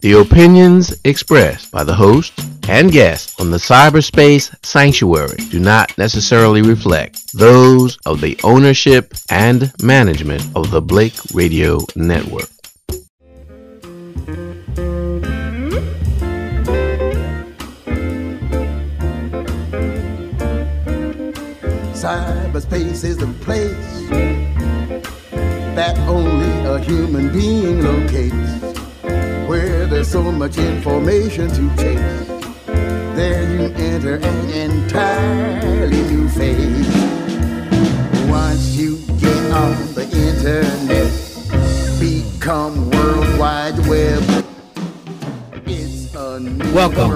The opinions expressed by the host and guests on the Cyberspace Sanctuary do not necessarily reflect those of the ownership and management of the Blake Radio Network. Cyberspace is the place that only a human being locates where there's so much information to chase. There you enter an entirely new phase. Once you get on the internet, become World Wide Web. Welcome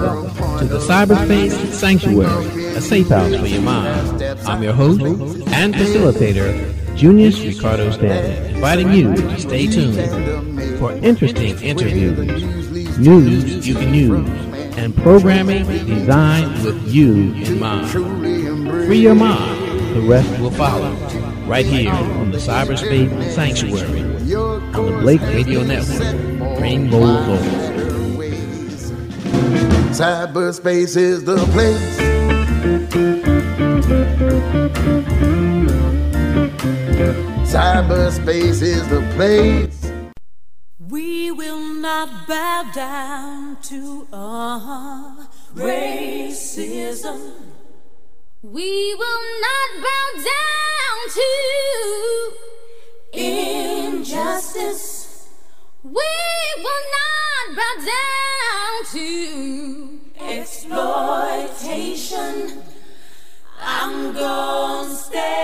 to the Cyberspace Sanctuary, a safe house for your mind. I'm your host and facilitator, Junious Ricardo Stanton, inviting you to stay tuned for interesting interviews, news you can use, and programming designed with you in mind. Free your mind, the rest will follow. Right here on the Cyberspace Sanctuary on the Blake Radio Network, Rainbow Voice. Cyberspace is the place. Cyberspace is the place. Not bow down to uh, racism. We will not bow down to injustice. We will not bow down to exploitation. I'm gonna stay.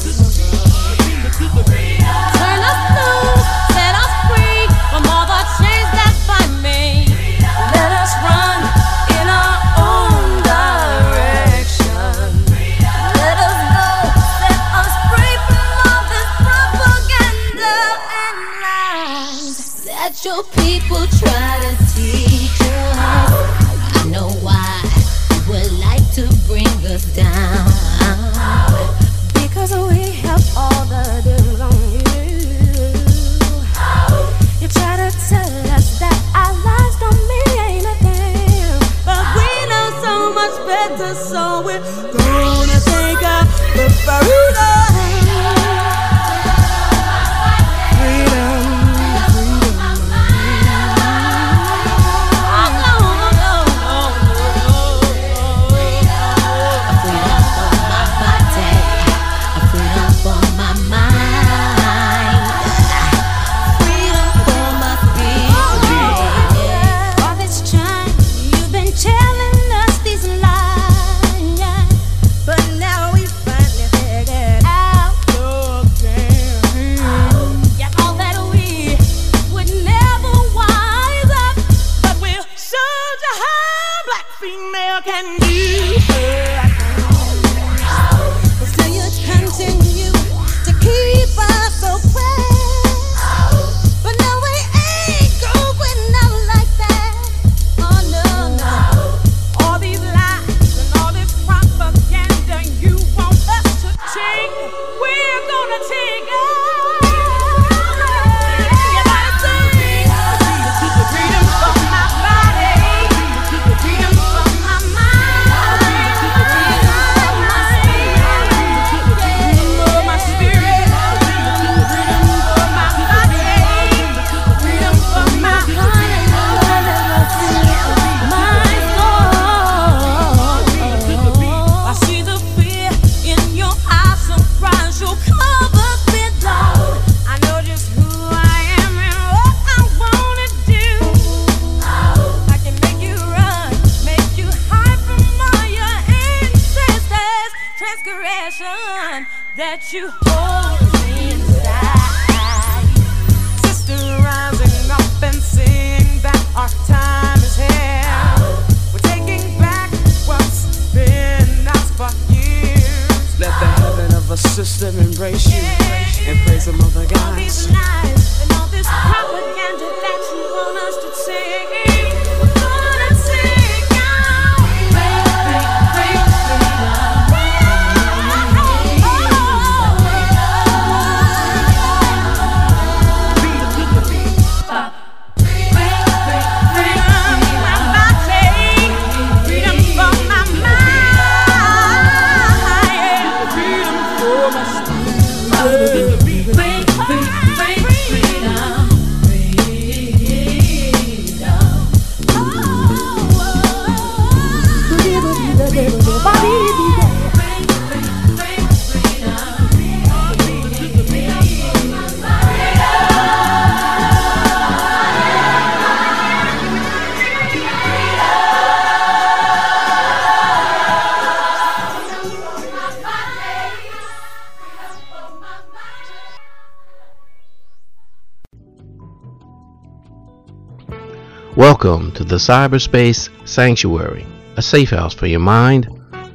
Cyberspace Sanctuary, a safe house for your mind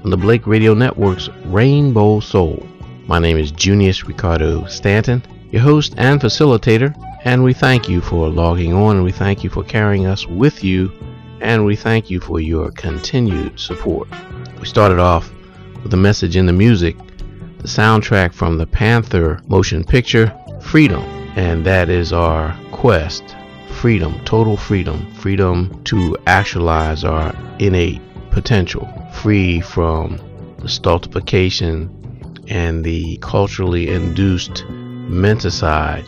on the Blake Radio Network's Rainbow Soul. My name is Junious Ricardo Stanton, your host and facilitator, and we thank you for logging on and we thank you for carrying us with you and we thank you for your continued support. We started off with a message in the music, the soundtrack from the Panther motion picture, Freedom, and that is our quest freedom, total freedom, freedom to actualize our innate potential, free from the stultification and the culturally induced menticide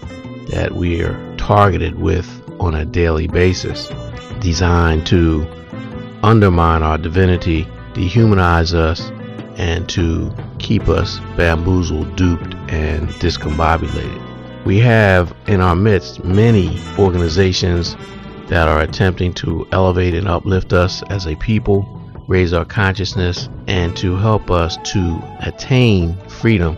that we are targeted with on a daily basis, designed to undermine our divinity, dehumanize us, and to keep us bamboozled, duped, and discombobulated. We have in our midst many organizations that are attempting to elevate and uplift us as a people, raise our consciousness, and to help us to attain freedom.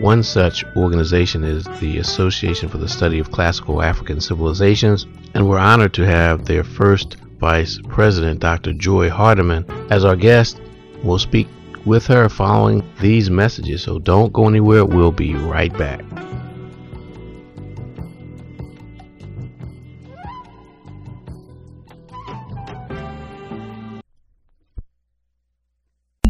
One such organization is the Association for the Study of Classical African Civilizations, and we're honored to have their first Vice President, Dr. Joye Hardiman, as our guest. We'll speak with her following these messages, so don't go anywhere. We'll be right back.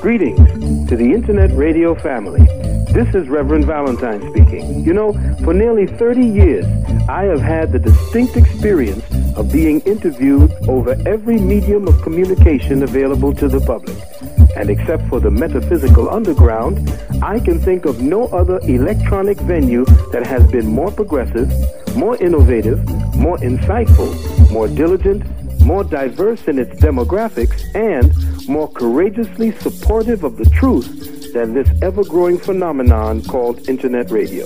Greetings to the Internet Radio family. This is Reverend Valentine speaking. You know, for nearly 30 years, I have had the distinct experience of being interviewed over every medium of communication available to the public. And except for the metaphysical underground, I can think of no other electronic venue that has been more progressive, more innovative, more insightful, more diligent, more diverse in its demographics, and more courageously supportive of the truth than this ever growing phenomenon called Internet radio.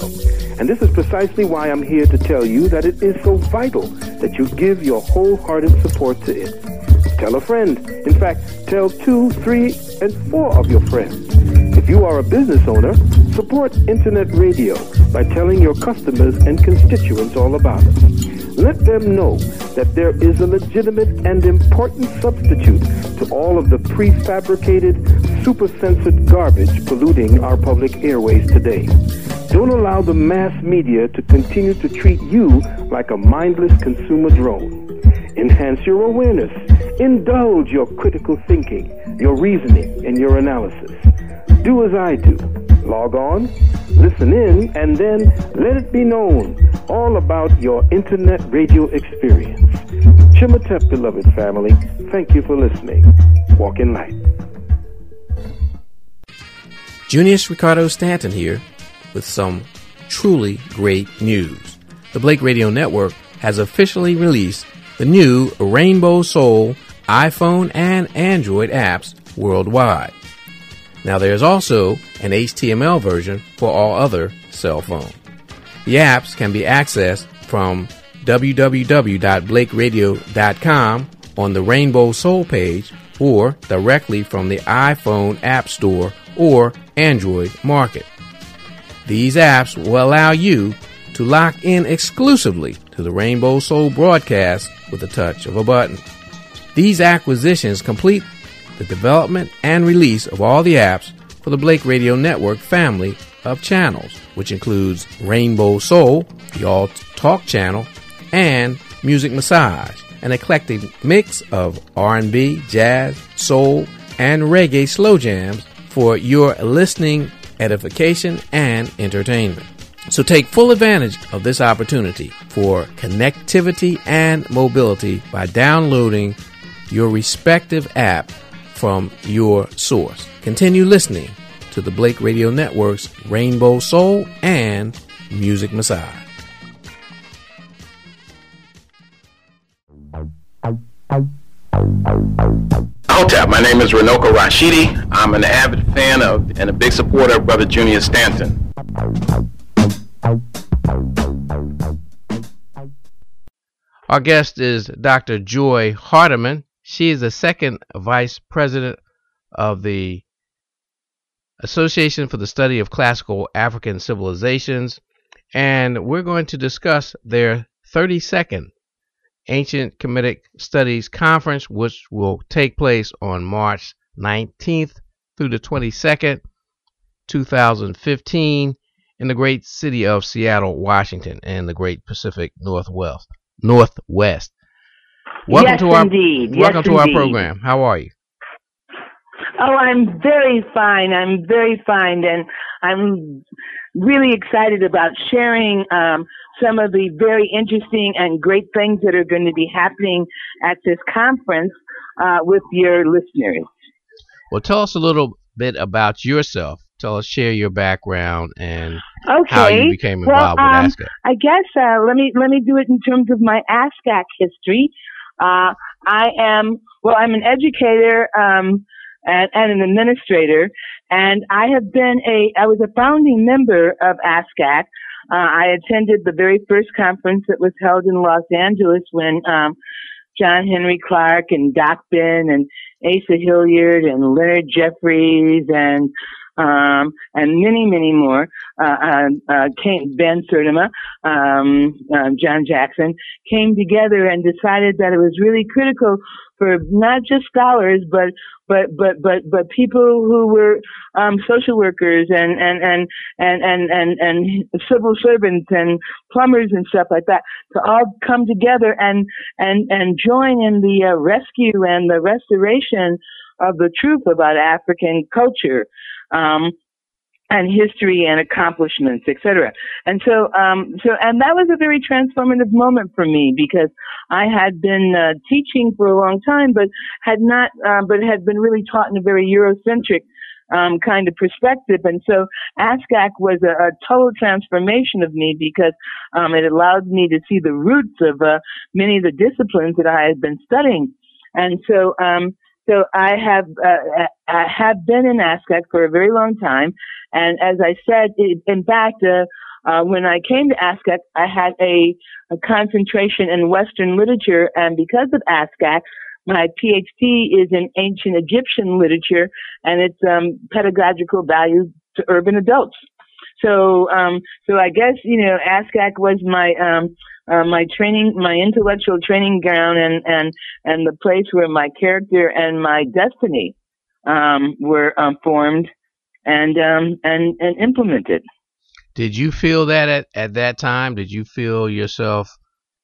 And this is precisely why I'm here to tell you that it is so vital that you give your wholehearted support to it. Tell a friend. In fact, tell two, three, and four of your friends. If you are a business owner, support Internet radio by telling your customers and constituents all about it. Let them know that there is a legitimate and important substitute to all of the prefabricated, super censored garbage polluting our public airways today. Don't allow the mass media to continue to treat you like a mindless consumer drone. Enhance your awareness. Indulge your critical thinking, your reasoning, and your analysis. Do as I do. Log on, listen in, and then let it be known all about your internet radio experience. Chimatep, beloved family, thank you for listening. Walk in light. Junious Ricardo Stanton here with some truly great news. The Blake Radio Network has officially released the new Rainbow Soul iPhone and Android apps worldwide. Now there's also an HTML version for all other cell phones. The apps can be accessed from www.blakeradio.com on the Rainbow Soul page or directly from the iPhone App Store or Android Market. These apps will allow you to lock in exclusively to the Rainbow Soul broadcast with the touch of a button. These acquisitions complete the development and release of all the apps for the Blake Radio Network family of channels, which includes Rainbow Soul, the All Talk channel, and Music Massage, an eclectic mix of R&B, jazz, soul, and reggae slow jams for your listening edification and entertainment. So take full advantage of this opportunity for connectivity and mobility by downloading your respective app from your source. Continue listening to the Blake Radio Network's Rainbow Soul and Music Massage. Hotep, my name is Runoko Rashidi. I'm an avid fan of and a big supporter of Brother Junior Stanton. Our guest is Dr. Joye Hardiman. She is the second vice president of the Association for the Study of Classical African Civilizations, and we're going to discuss their 32nd Ancient Kemetic Studies Conference, which will take place on March 19th through the 22nd, 2015, in the great city of Seattle, Washington, and the great Pacific Northwest. Northwest. Welcome yes, to our indeed. welcome yes, to our program. How are you? Oh, I'm very fine. I'm very fine, and I'm really excited about sharing um, some of the very interesting and great things that are going to be happening at this conference uh, with your listeners. Well, tell us a little bit about yourself. Tell us, share your background and Okay. how you became well, involved um, with ASCAC. I guess uh, let me let me do it in terms of my ASCAC history. Uh, I am well. I'm an educator um, and, and an administrator, and I have been a. I was a founding member of ASCAC. Uh, I attended the very first conference that was held in Los Angeles when um, John Henrik Clarke and Doc Ben and Asa Hilliard and Leonard Jeffries and um, and many, many more uh, uh, uh, came. Van Sertima, um, um, John Jackson came together and decided that it was really critical for not just scholars, but but but but but people who were um, social workers and and and and and and and civil servants and plumbers and stuff like that to all come together and and and join in the uh, rescue and the restoration of the truth about African culture. Um, and history and accomplishments, etc. And so, um, so, and that was a very transformative moment for me because I had been uh, teaching for a long time, but had not, uh, but had been really taught in a very Eurocentric um, kind of perspective. And so ASCAC was a, a total transformation of me because um, it allowed me to see the roots of uh, many of the disciplines that I had been studying. And so, um, so I have uh, I have been in ASCAC for a very long time, and as I said, in fact, uh, uh, when I came to ASCAC, I had a, a concentration in Western literature, and because of ASCAC, my PhD is in ancient Egyptian literature. And its um, pedagogical value to urban adults. So, um, so I guess you know, ASCAC was my um, uh, my training, my intellectual training ground, and and and the place where my character and my destiny um, were um, formed and um, and and implemented. Did you feel that at, at that time? Did you feel yourself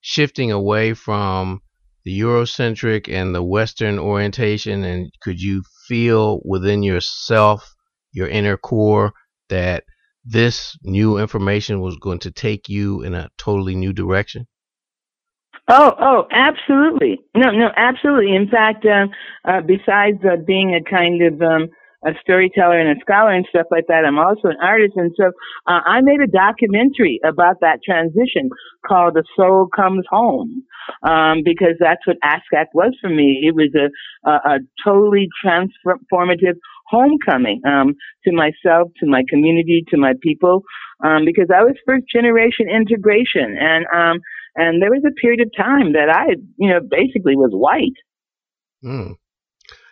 shifting away from the Eurocentric and the Western orientation? And could you feel within yourself, your inner core, that this new information was going to take you in a totally new direction? Oh, oh, absolutely. No, no, absolutely. In fact, uh, uh, besides uh, being a kind of um, a storyteller and a scholar and stuff like that, I'm also an artist. And so uh, I made a documentary about that transition called The Soul Comes Home um, because that's what ASCAC was for me. It was a, a, a totally transformative homecoming um, to myself, to my community, to my people, um, because I was first generation integration, and um, and there was a period of time that I, you know, basically was white. Hmm.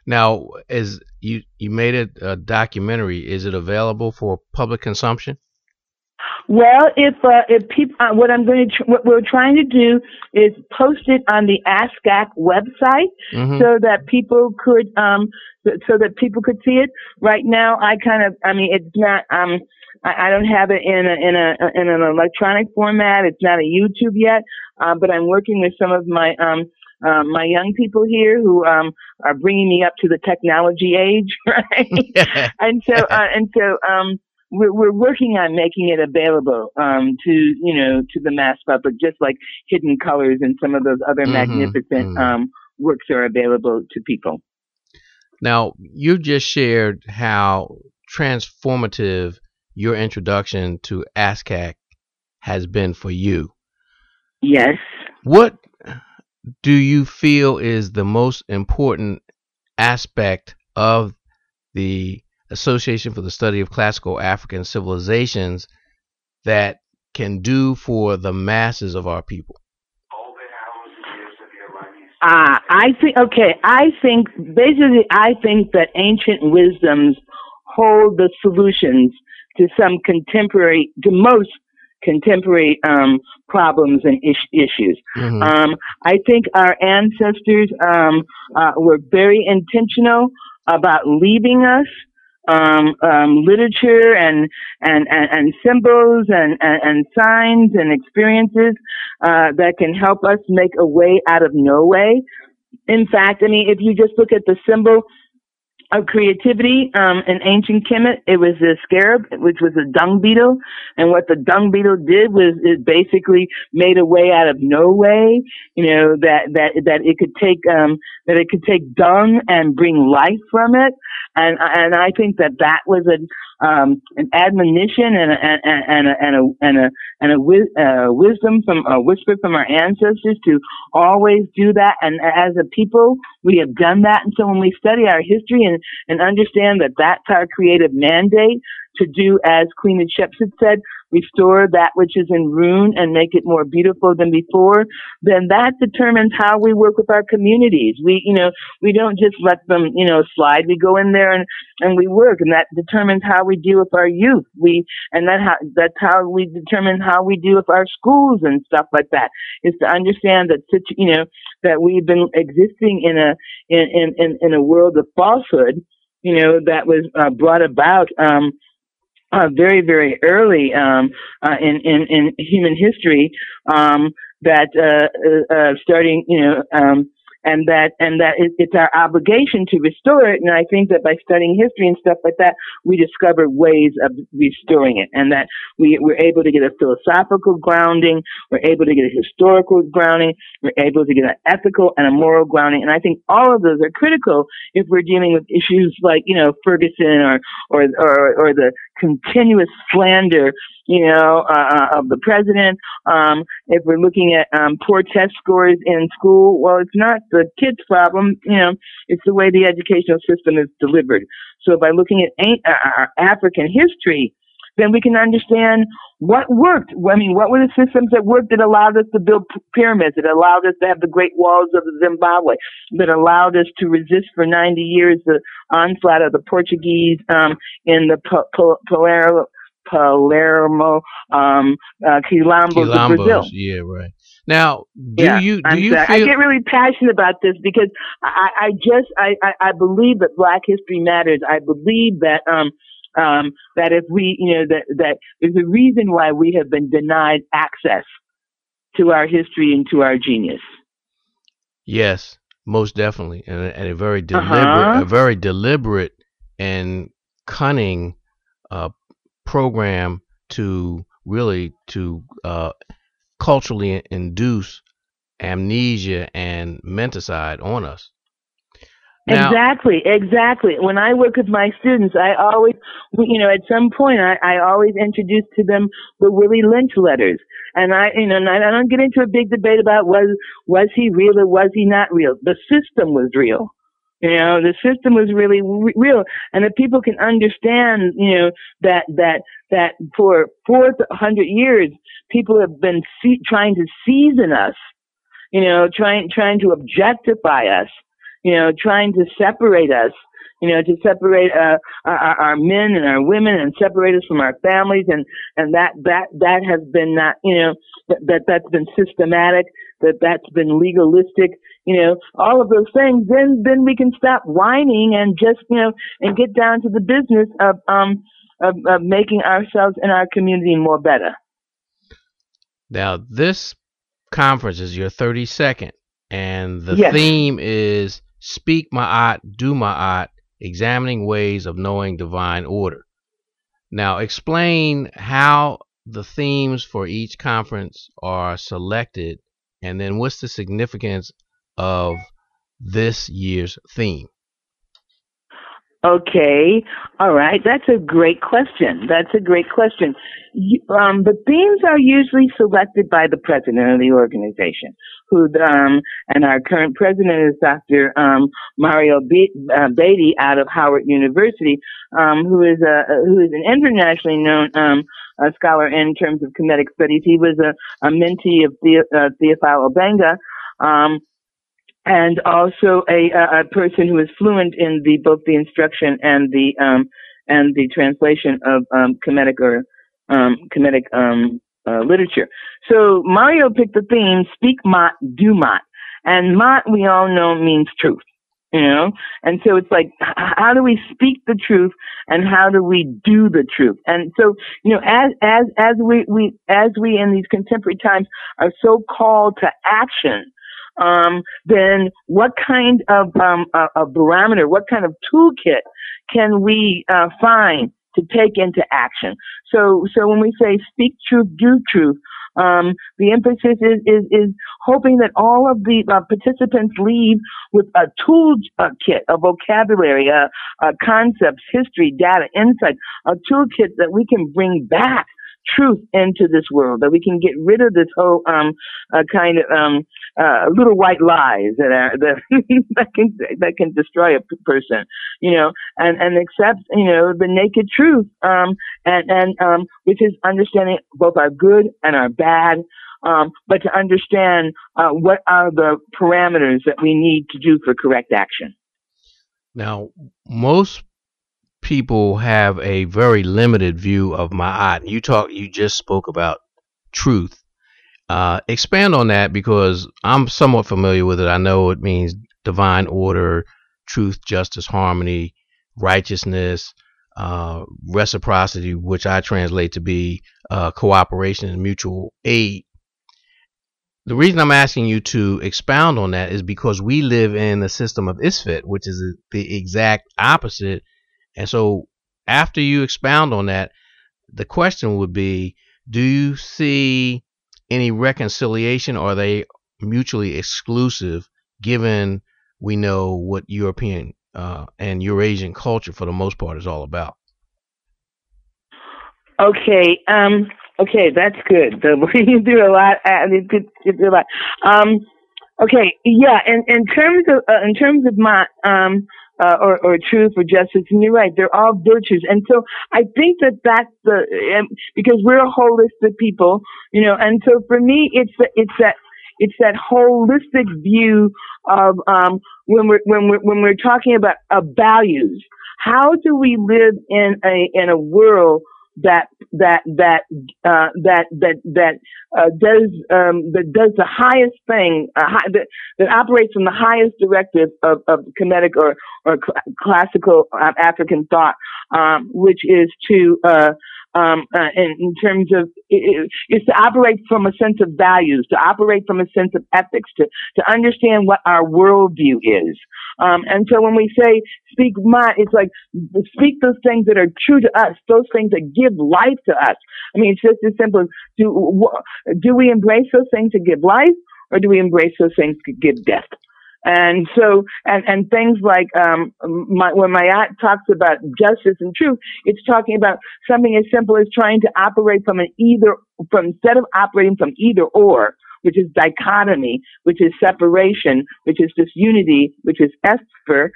Now, is you you made it a documentary? Is it available for public consumption? Well, if uh, if people, uh, what I'm going to, tr- what we're trying to do is post it on the ASCAC website Mhm. so that people could, um, so that people could see it. Right now, I kind of, I mean, it's not, um, I, I don't have it in a in a in an electronic format. It's not a YouTube yet, uh, but I'm working with some of my um. Uh, my young people here who um, are bringing me up to the technology age, right? and so, uh, and so, um, we're, we're working on making it available um, to you know to the mass public, just like Hidden Colors and some of those other Mhm, magnificent Um, works are available to people. Now, you just shared how transformative your introduction to ASCAC has been for you. Yes. What do you feel is the most important aspect of the Association for the Study of Classical African Civilizations that can do for the masses of our people? Uh, I think, okay, I think, basically, I think that ancient wisdoms hold the solutions to some contemporary, to most contemporary um, problems and is- issues. Mhm. Um, I think our ancestors um, uh, were very intentional about leaving us um, um, literature and, and, and, and symbols and, and, and signs and experiences uh, that can help us make a way out of no way. In fact, I mean, if you just look at the symbol of creativity um, in ancient Kemet, it was a scarab, which was a dung beetle, and what the dung beetle did was it basically made a way out of no way. You know that that that it could take um, that it could take dung and bring life from it, and and I think that that was a um, an admonition and a, and a, and a, and a, and a, and a wi- uh, wisdom from a whisper from our ancestors to always do that. And as a people, we have done that. And so when we study our history and, and understand that that's our creative mandate to do, as Queen Hatshepsut said, restore that which is in ruin and make it more beautiful than before, then that determines how we work with our communities. We, you know, we don't just let them, you know, slide. We go in there and, and we work and that determines how we deal with our youth. We, and that how, that's how we determine how we deal with our schools and stuff like that is to understand that, you know, that we've been existing in a, in, in, in, in a world of falsehood, you know, that was uh, brought about, um, uh, very, very early um, uh, in, in, in human history um, that uh, uh, uh, starting, you know, um, and that and that it, it's our obligation to restore it. And I think that by studying history and stuff like that, we discover ways of restoring it, and that we we're able to get a philosophical grounding, we're able to get a historical grounding, we're able to get an ethical and a moral grounding. And I think all of those are critical if we're dealing with issues like you know Ferguson or or or, or the continuous slander you know, uh, uh, of the president. Um, if we're looking at um, poor test scores in school, well, it's not the kids' problem. You know, it's the way the educational system is delivered. So by looking at uh, our African history, then we can understand what worked. I mean, what were the systems that worked that allowed us to build pyramids, that allowed us to have the great walls of Zimbabwe, that allowed us to resist for 90 years the onslaught of the Portuguese um, in the pa- pa- Palmares, um, uh, Quilombos of Brazil. Yeah, right. Now, do yeah, you do I'm you feel I get really passionate about this because I, I just I, I, I believe that Black History matters. I believe that um um that if we you know that that there's a reason why we have been denied access to our history and to our genius. Yes, most definitely, and a, and a very deliberate, Uh-huh. a very deliberate and cunning uh, program to really to uh, culturally induce amnesia and menticide on us. Now, exactly, exactly. When I work with my students, I always, you know, at some point, I, I always introduce to them the Willie Lynch letters, and I, you know, and I I don't get into a big debate about was was he real or was he not real. The system was real. You know, the system was really re- real, and that people can understand, you know, that that that for four hundred years, people have been se- trying to season us, you know, trying trying to objectify us, you know, trying to separate us, you know, to separate uh, our, our men and our women and separate us from our families, and and that that that has been not, you know, that, that that's been systematic, that that's been legalistic, you know, all of those things. Then then we can stop whining and just, you know, and get down to the business of um of, of making ourselves and our community more better. Now, this conference is your 32nd, and the Yes. theme is Speak Ma'at, Do Ma'at, Examining Ways of Knowing Divine Order. Now, explain how the themes for each conference are selected, and then what's the significance of this year's theme? Okay, all right. That's a great question. That's a great question. Um, the themes are usually selected by the president of the organization, who um, and our current president is Dr. Um, Mario uh, Beatty out of Howard University, um, who is a who is an internationally known um, a scholar in terms of Kemetic studies. He was a, a mentee of the, uh, Theophile Obenga. Um, and also a, a, person who is fluent in the both the instruction and the um, and the translation of um, Kemetic or um, Kemetic um, uh, literature. So Mario picked the theme "Speak Mot, Do Mot," and Mot we all know means truth. You know, and so it's like, how do we speak the truth, and how do we do the truth? And so, you know, as as as we we as we in these contemporary times are so called to action, um, then what kind of um, a, a barometer, what kind of toolkit can we uh, find to take into action? So, so when we say speak truth, do truth, um, the emphasis is, is, is hoping that all of the uh, participants leave with a tool uh, kit, a vocabulary, a, uh, concepts, history, data, insight, a toolkit that we can bring back truth into this world, that we can get rid of this whole um, uh, kind of um, uh, little white lies that are that, that can that can destroy a person, you know, and and accept you know the naked truth, um, and and um, which is understanding both our good and our bad. Um, but to understand uh, what are the parameters that we need to do for correct action. Now, most people have a very limited view of Ma'at. You talk, you just spoke about truth. Uh, expand on that because I'm somewhat familiar with it. I know it means divine order, truth, justice, harmony, righteousness, uh, reciprocity, which I translate to be uh, cooperation and mutual aid. The reason I'm asking you to expound on that is because we live in the system of Isfet, which is the exact opposite. And so, after you expound on that, the question would be Do you see any reconciliation or are they mutually exclusive given we know what European uh, and Eurasian culture for the most part is all about? Okay, um, okay, that's good. You do a lot. Uh, you do, you do a lot. Um, okay, yeah. In in terms of uh, in terms of my um uh, or or truth or justice, and you're right. They're all virtues, and so I think that that's the um, because we're a holistic people, you know. And so for me, it's it's that it's that holistic view of um, when we're when we're when we're talking about uh, values. How do we live in a in a world that that that uh, that that that uh, does um, that does the highest thing uh, that, that operates from the highest directive of, of Kemetic or or cl- classical uh, African thought, um, which is to uh, um, uh, in, in terms of is to operate from a sense of values, to operate from a sense of ethics, to to understand what our worldview is. Um, and so when we say speak my, it's like speak those things that are true to us, those things that give life to us. I mean, it's just as simple as do do we embrace those things that give life, or do we embrace those things that give death? And so, and, and things like, um, my, when Mayat talks about justice and truth, it's talking about something as simple as trying to operate from an either, from instead of operating from either or, which is dichotomy, which is separation, which is disunity, which is esper,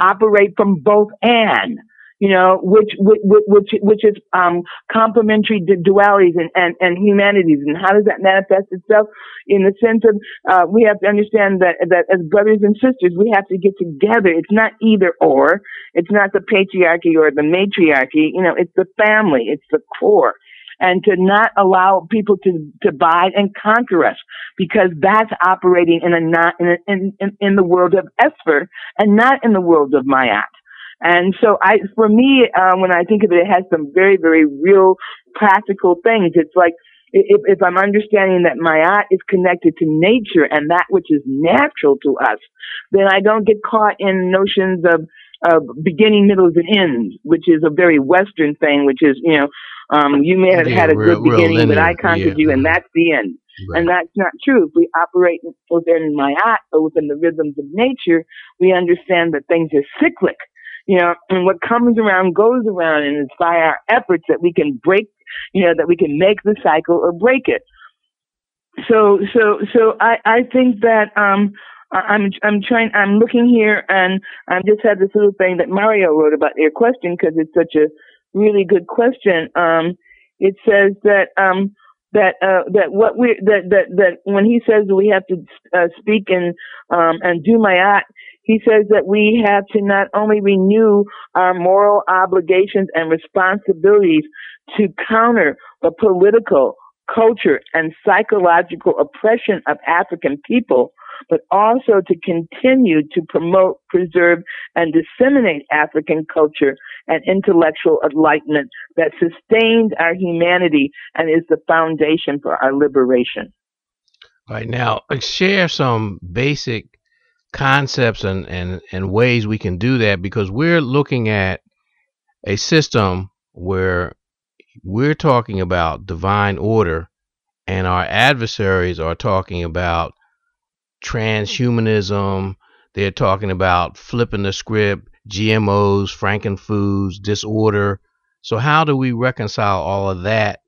operate from both and. You know, which which which which is um, complementary dualities and, and and humanities, and how does that manifest itself in the sense of uh, we have to understand that that as brothers and sisters we have to get together. It's not either or. It's not the patriarchy or the matriarchy. You know, it's the family. It's the core and to not allow people to divide and conquer us because that's operating in a not in, a, in, in, in the world of Esper and not in the world of Mayat. And so I, for me, uh, when I think of it, it has some very, very real practical things. It's like, if, if I'm understanding that my Mayat is connected to nature and that which is natural to us, then I don't get caught in notions of, of beginning, middles, and ends, which is a very Western thing, which is, you know, um, you may have yeah, had a good beginning, but I conquered yeah. you, and that's the end. Right. And that's not true. If we operate within my Mayat or within the rhythms of nature, we understand that things are cyclic. You know, and what comes around goes around, and it's by our efforts that we can break, you know, that we can make the cycle or break it. So, so, so I, I think that, um, I'm I'm trying I'm looking here and I just had this little thing that Mario wrote about your question because it's such a really good question. Um, it says that um, that uh, that what we that that that when he says we have to uh, speak and um, and do mayat, he says that we have to not only renew our moral obligations and responsibilities to counter the political, culture, and psychological oppression of African people, but also to continue to promote, preserve, and disseminate African culture and intellectual enlightenment that sustains our humanity and is the foundation for our liberation. Right now, uh, share some basic concepts and, and, and ways we can do that because we're looking at a system where we're talking about divine order and our adversaries are talking about transhumanism. They're talking about flipping the script, GMOs, frankenfoods, disorder. So, how do we reconcile all of that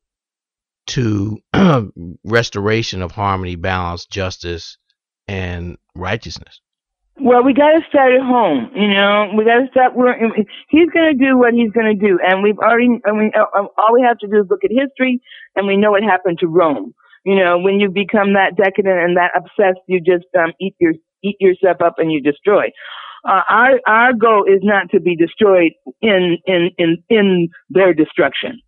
to restoration of harmony, balance, justice, and righteousness? Well, we got to start at home. You know, we got to start. he's going to do what he's going to do, and we've already. I mean, uh, uh, all we have to do is look at history, and we know what happened to Rome. You know, when you become that decadent and that obsessed, you just um, eat your eat yourself up and you destroy. Uh, our our goal is not to be destroyed in in in in their destruction.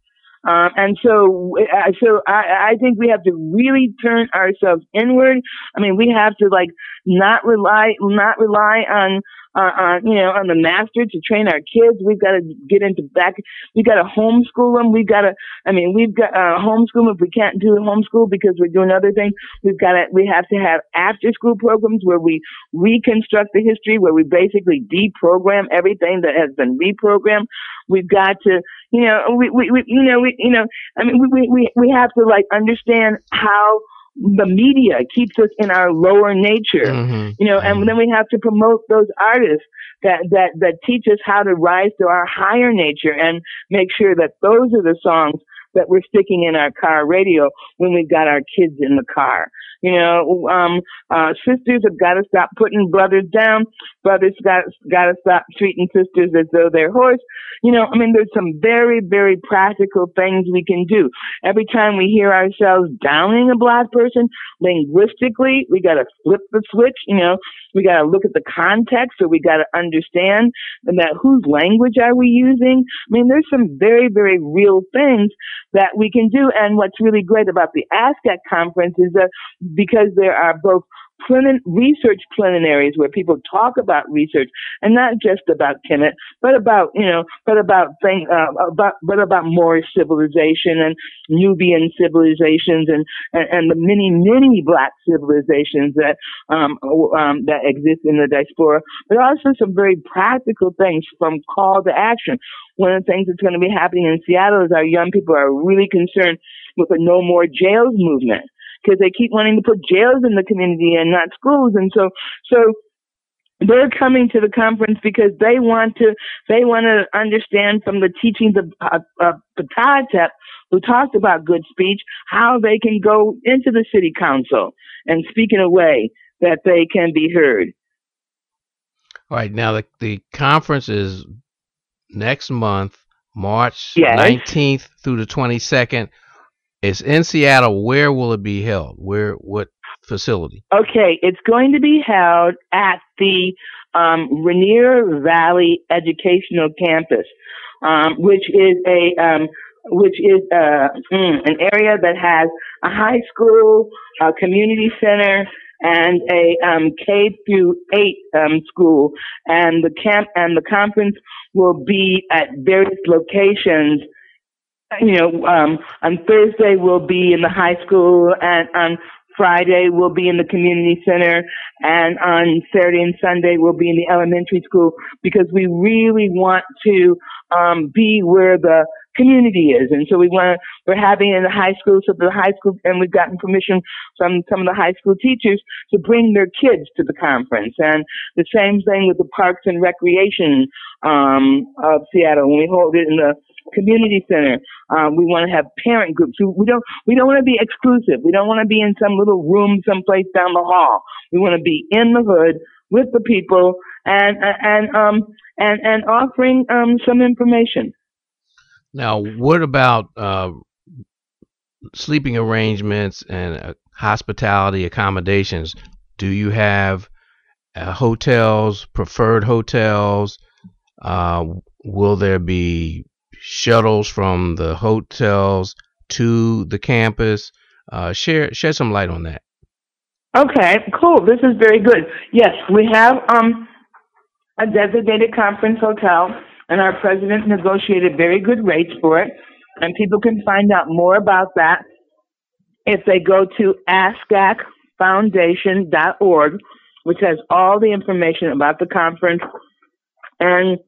Um, and so, so I, I think we have to really turn ourselves inward. I mean, we have to like not rely, not rely on uh, on you know on the master to train our kids. We've got to get into back. We've got to homeschool them. We've got to. I mean, we've got uh, homeschool if we can't do homeschool because we're doing other things. We've got to. We have to have after school programs where we reconstruct the history, where we basically deprogram everything that has been reprogrammed. We've got to, you know, we, we, we you know, we, you know, I mean, we, we, we have to like understand how the media keeps us in our lower nature, mm-hmm. you know, and then we have to promote those artists that, that, that teach us how to rise to our higher nature and make sure that those are the songs that we're sticking in our car radio when we've got our kids in the car. You know, um, uh, sisters have got to stop putting brothers down. Brothers got got to stop treating sisters as though they're horse. You know, I mean, there's some very, very practical things we can do. Every time we hear ourselves downing a black person, linguistically, we got to flip the switch. You know, we got to look at the context, or we got to understand that whose language are we using. I mean, there's some very, very real things that we can do. And what's really great about the ASCAC conference is that because there are both plen- research plenaries where people talk about research and not just about Kemet, but about you know, but about thing, uh, about but about Moorish civilization and Nubian civilizations and, and, and the many many black civilizations that um, um, that exist in the diaspora, but also some very practical things from call to action. One of the things that's going to be happening in Seattle is our young people are really concerned with the no more jails movement because they keep wanting to put jails in the community and not schools. And so, so they're coming to the conference because they want to they want to understand from the teachings of uh, uh, Ptahhotep, who talked about good speech, how they can go into the city council and speak in a way that they can be heard. All right, now the the conference is next month, March Yes. 19th through the 22nd. It's in Seattle. Where will it be held? Where? What facility? Okay, it's going to be held at the um, Rainier Valley Educational Campus, um, which is a um, which is uh, mm, an area that has a high school, a community center, and a um, K through eight um, school, and the camp and the conference will be at various locations. You know, um, on Thursday we'll be in the high school, and on Friday we'll be in the community center, and on Saturday and Sunday we'll be in the elementary school because we really want to um, be where the community is, and so we want. We're having in the high school, so the high school, and we've gotten permission from some of the high school teachers to bring their kids to the conference, and the same thing with the Parks and Recreation um, of Seattle. When we hold it in the community center, um, we want to have parent groups. We don't we don't want to be exclusive. We don't want to be in some little room someplace down the hall. We want to be in the hood with the people and and um and and offering um some information. Now, what about uh, sleeping arrangements and uh, hospitality accommodations? Do you have uh, hotels, preferred hotels? Uh, will there be shuttles from the hotels to the campus? Uh, share shed some light on that. Okay, cool. This is very good. Yes, we have um, a designated conference hotel, and our president negotiated very good rates for it. And people can find out more about that if they go to ASCACfoundation.org, which has all the information about the conference and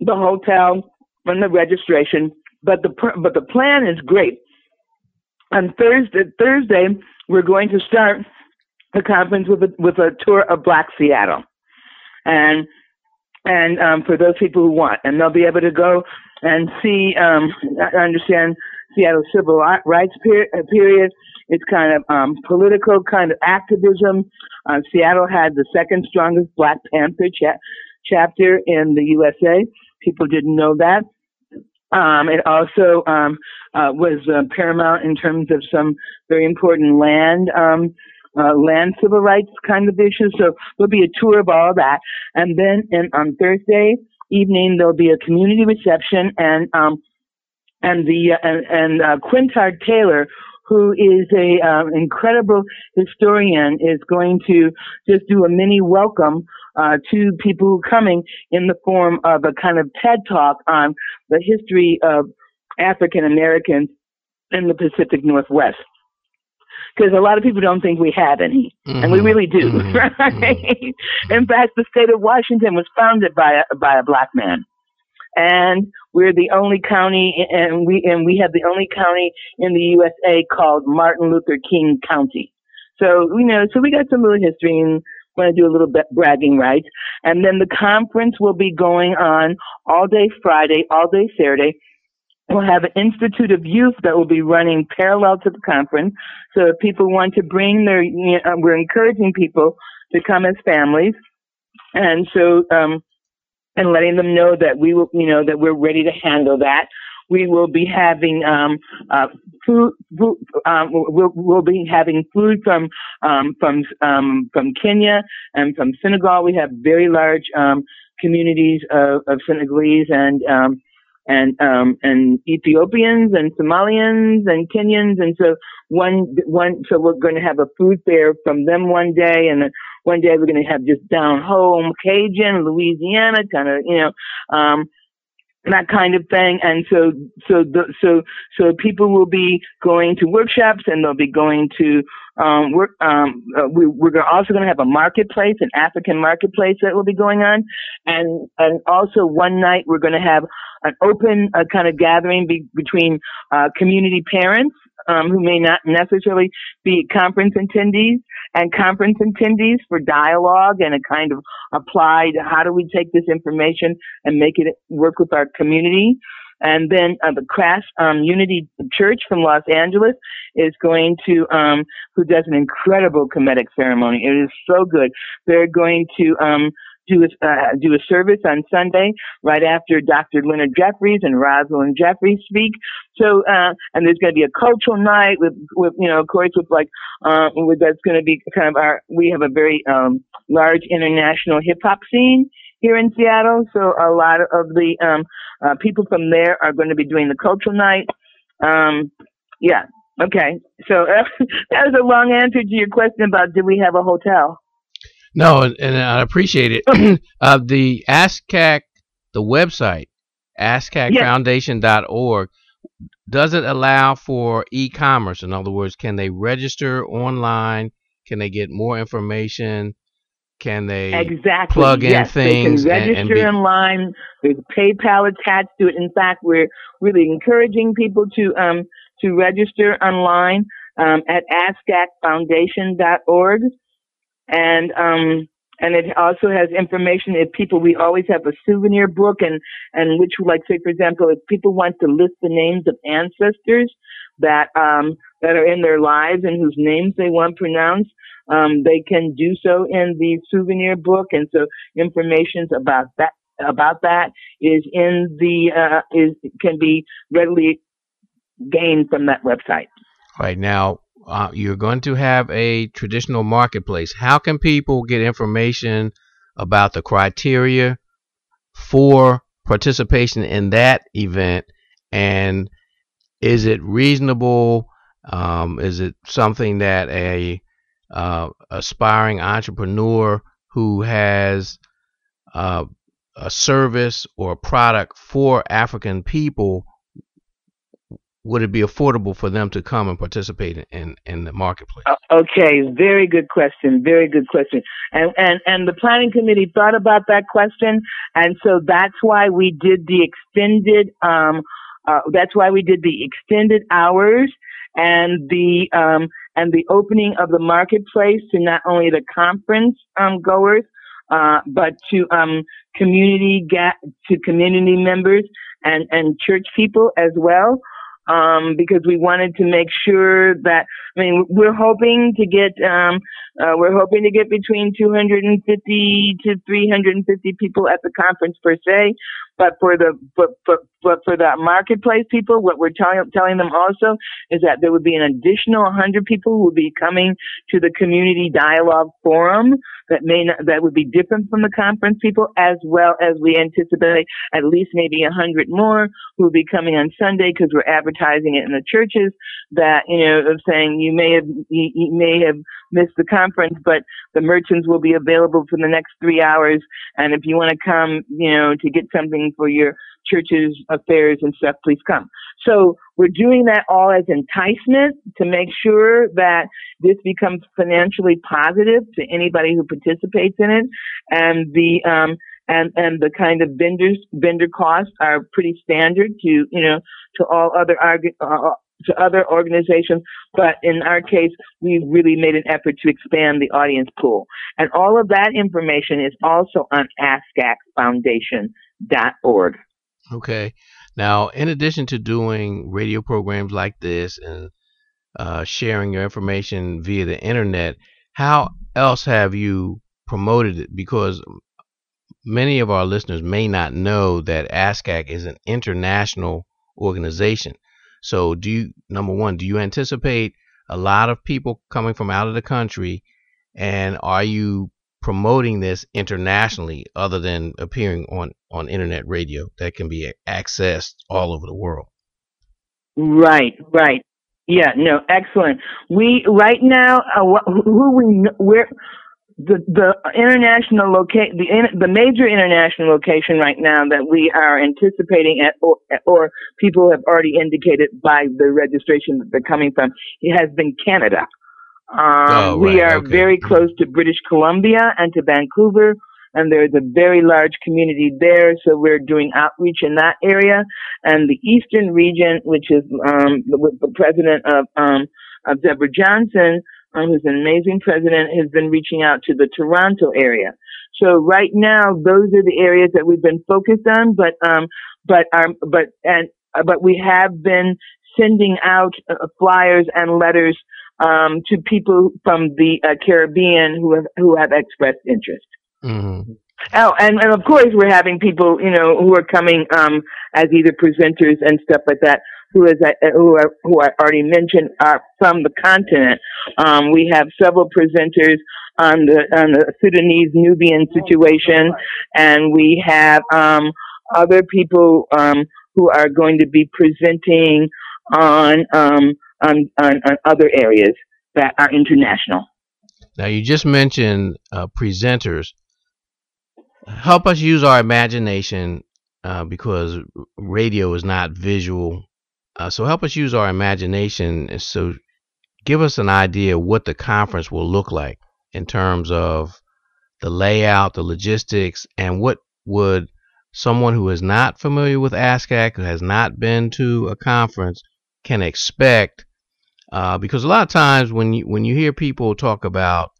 the hotel and the registration. But the but the plan is great. On Thursday, Thursday, we're going to start the conference with a, with a tour of Black Seattle, and and um, for those people who want, and they'll be able to go and see, um, understand Seattle civil rights uh, period. It's kind of um, political kind of activism. Uh, Seattle had the second strongest Black Panther cha- chapter in the USA. People didn't know that. Um, it also um, uh, was uh, paramount in terms of some very important land um, uh, land civil rights kind of issues. So there'll be a tour of all that, and then in, on Thursday evening there'll be a community reception, and um, and the uh, and, and uh, Quintard Taylor. Who is a um, incredible historian is going to just do a mini welcome uh, to people coming in the form of a kind of TED talk on the history of African Americans in the Pacific Northwest. Because a lot of people don't think we have any, and we Mhm. really do, Mhm. right? In fact, the state of Washington was founded by a, by a black man, and we're the only county, and we and we have the only county in the USA called Martin Luther King County. So you know, so we got some little history and want to do a little bit bragging rights. And then the conference will be going on all day Friday, all day Saturday. We'll have an Institute of Youth that will be running parallel to the conference. So if people want to bring their, you know, we're encouraging people to come as families. And so, um, and letting them know that we will, you know, that we're ready to handle that. We will be having um, uh, food. food um, we'll, we'll be having food from um, from um, from Kenya and from Senegal. We have very large um, communities of, of Senegalese and um, and um, and Ethiopians and Somalians and Kenyans, and so one one so we're going to have a food fair from them one day, and one day we're going to have just down home Cajun, Louisiana, kind of you know. Um, that kind of thing. And so, so, the, so, so people will be going to workshops and they'll be going to, um, work, um, uh, we, we're also going to have a marketplace, an African marketplace that will be going on. And, and also one night we're going to have an open uh, kind of gathering be, between, uh, community parents, um, who may not necessarily be conference attendees and conference attendees for dialogue and a kind of applied, how do we take this information and make it work with our community? And then uh, the Crash um, Unity Church from Los Angeles is going to, um, who does an incredible Kemetic ceremony. It is so good. They're going to um, do a, uh, do a service on Sunday right after Dr. Leonard Jeffries and Rosalind Jeffries speak. So, uh, and there's going to be a cultural night with, with, you know, of course, with like, uh, with, that's going to be kind of our, we have a very, um, large international hip hop scene here in Seattle. So a lot of the, um, uh, people from there are going to be doing the cultural night. Um, yeah. Okay. So uh, that was a long answer to your question about do we have a hotel? No, and, and I appreciate it. uh, the ASCAC, the website, ASCACFoundation.org, does it allow for e-commerce? In other words, can they register online? Can they get more information? Can they exactly plug in yes, things? They can register and, and be, online. There's PayPal attached to it. In fact, we're really encouraging people to um, to register online um, at ASCACFoundation.org. And um, and it also has information if people we always have a souvenir book and and which like say for example if people want to list the names of ancestors that um that are in their lives and whose names they want pronounced um they can do so in the souvenir book. And so information about that about that is in the uh is can be readily gained from that website. Right now uh, you're going to have a traditional marketplace. How can people get information about the criteria for participation in that event? And is it reasonable? Um, is it something that a uh, aspiring entrepreneur who has uh, a service or a product for African people would it be affordable for them to come and participate in in the marketplace? Uh, okay, very good question. Very good question. And and and the planning committee thought about that question, and so that's why we did the extended. Um, uh, that's why we did the extended hours and the um, and the opening of the marketplace to not only the conference um, goers, uh, but to um, community ga- to community members and and church people as well um, because we wanted to make sure that, I mean, we're hoping to get, um, uh, we're hoping to get between 250 to 350 people at the conference per se. But for the, but, but, but for the marketplace people, what we're telling, telling them also is that there would be an additional 100 people who would be coming to the community dialogue forum that may not, that would be different from the conference people, as well as we anticipate at least maybe 100 more who will be coming on Sunday because we're advertising it in the churches that, you know, of saying you may have, you, you may have missed the conference, but the merchants will be available for the next three hours. And if you want to come, you know, to get something for your church's affairs and stuff, please come. So we're doing that all as enticement to make sure that this becomes financially positive to anybody who participates in it. And the, um, and, and the kind of vendors, vendor costs are pretty standard to, you know, to all other, uh, to other organizations, but in our case, we really made an effort to expand the audience pool. And all of that information is also on ASCACFoundation.org. Okay. Now, in addition to doing radio programs like this and uh, sharing your information via the internet, how else have you promoted it? Because many of our listeners may not know that ASCAC is an international organization. So, do you, number one, do you anticipate a lot of people coming from out of the country? And are you promoting this internationally other than appearing on, on internet radio that can be accessed all over the world? Right, right. Yeah, no, excellent. We right now, uh, who we where the the international location, the the major international location right now that we are anticipating at or, or people have already indicated by the registration that they're coming from, it has been Canada. Um, oh, right, we are okay. very close to British Columbia and to Vancouver, and there's a very large community there. So we're doing outreach in that area, and the Eastern region, which is um, the, the president of um, of Deborah Johnson um, who's an amazing president, has been reaching out to the Toronto area. So right now, those are the areas that we've been focused on, but, um, but, um, but, and, but we have been sending out uh, flyers and letters, um, to people from the uh, Caribbean who have, who have expressed interest. Mm-hmm. Oh, and, and of course we're having people, you know, who are coming um, as either presenters and stuff like that, who is uh, who are who I already mentioned are from the continent. Um, we have several presenters on the on the Sudanese Nubian situation, and we have um, other people um, who are going to be presenting on um, on, on, on other areas that are international. Now, you just mentioned uh, presenters. Help us use our imagination uh, because radio is not visual. Uh, so, help us use our imagination. So, give us an idea what the conference will look like in terms of the layout, the logistics, and what would someone who is not familiar with ASCAC, who has not been to a conference, can expect uh, because a lot of times when you when you hear people talk about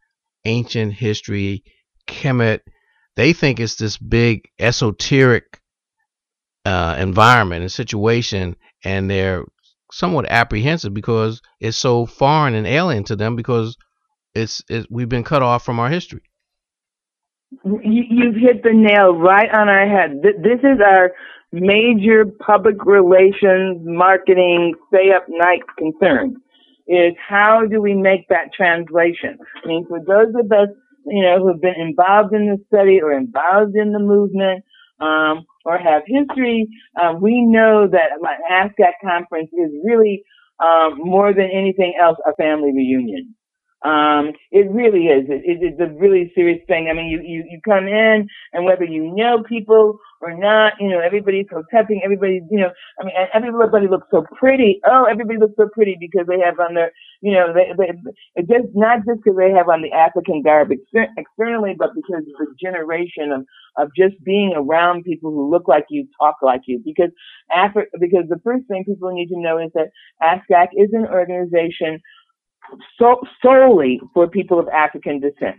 ancient history, Kemet, they think it's this big esoteric uh, environment and situation, and they're somewhat apprehensive because it's so foreign and alien to them because it's, it's we've been cut off from our history. You, have hit the nail right on our head. This is our major public relations, marketing, stay up night concern is how do we make that translation? I mean, for those of us, you know, who have been involved in the study or involved in the movement, um, or have history, um, we know that an ASCAC conference is really um, more than anything else a family reunion. Um, it really is. It, it, it's a really serious thing. I mean, you, you, you come in and whether you know people or not, you know, everybody's so touching, everybody, you know, I mean, everybody looks so pretty. Oh, everybody looks so pretty because they have on their, you know, they, they, it just, not just because they have on the African garb exter- externally, but because of the generation of, of just being around people who look like you, talk like you. Because Afri- because the first thing people need to know is that ASCAC is an organization so, solely for people of African descent.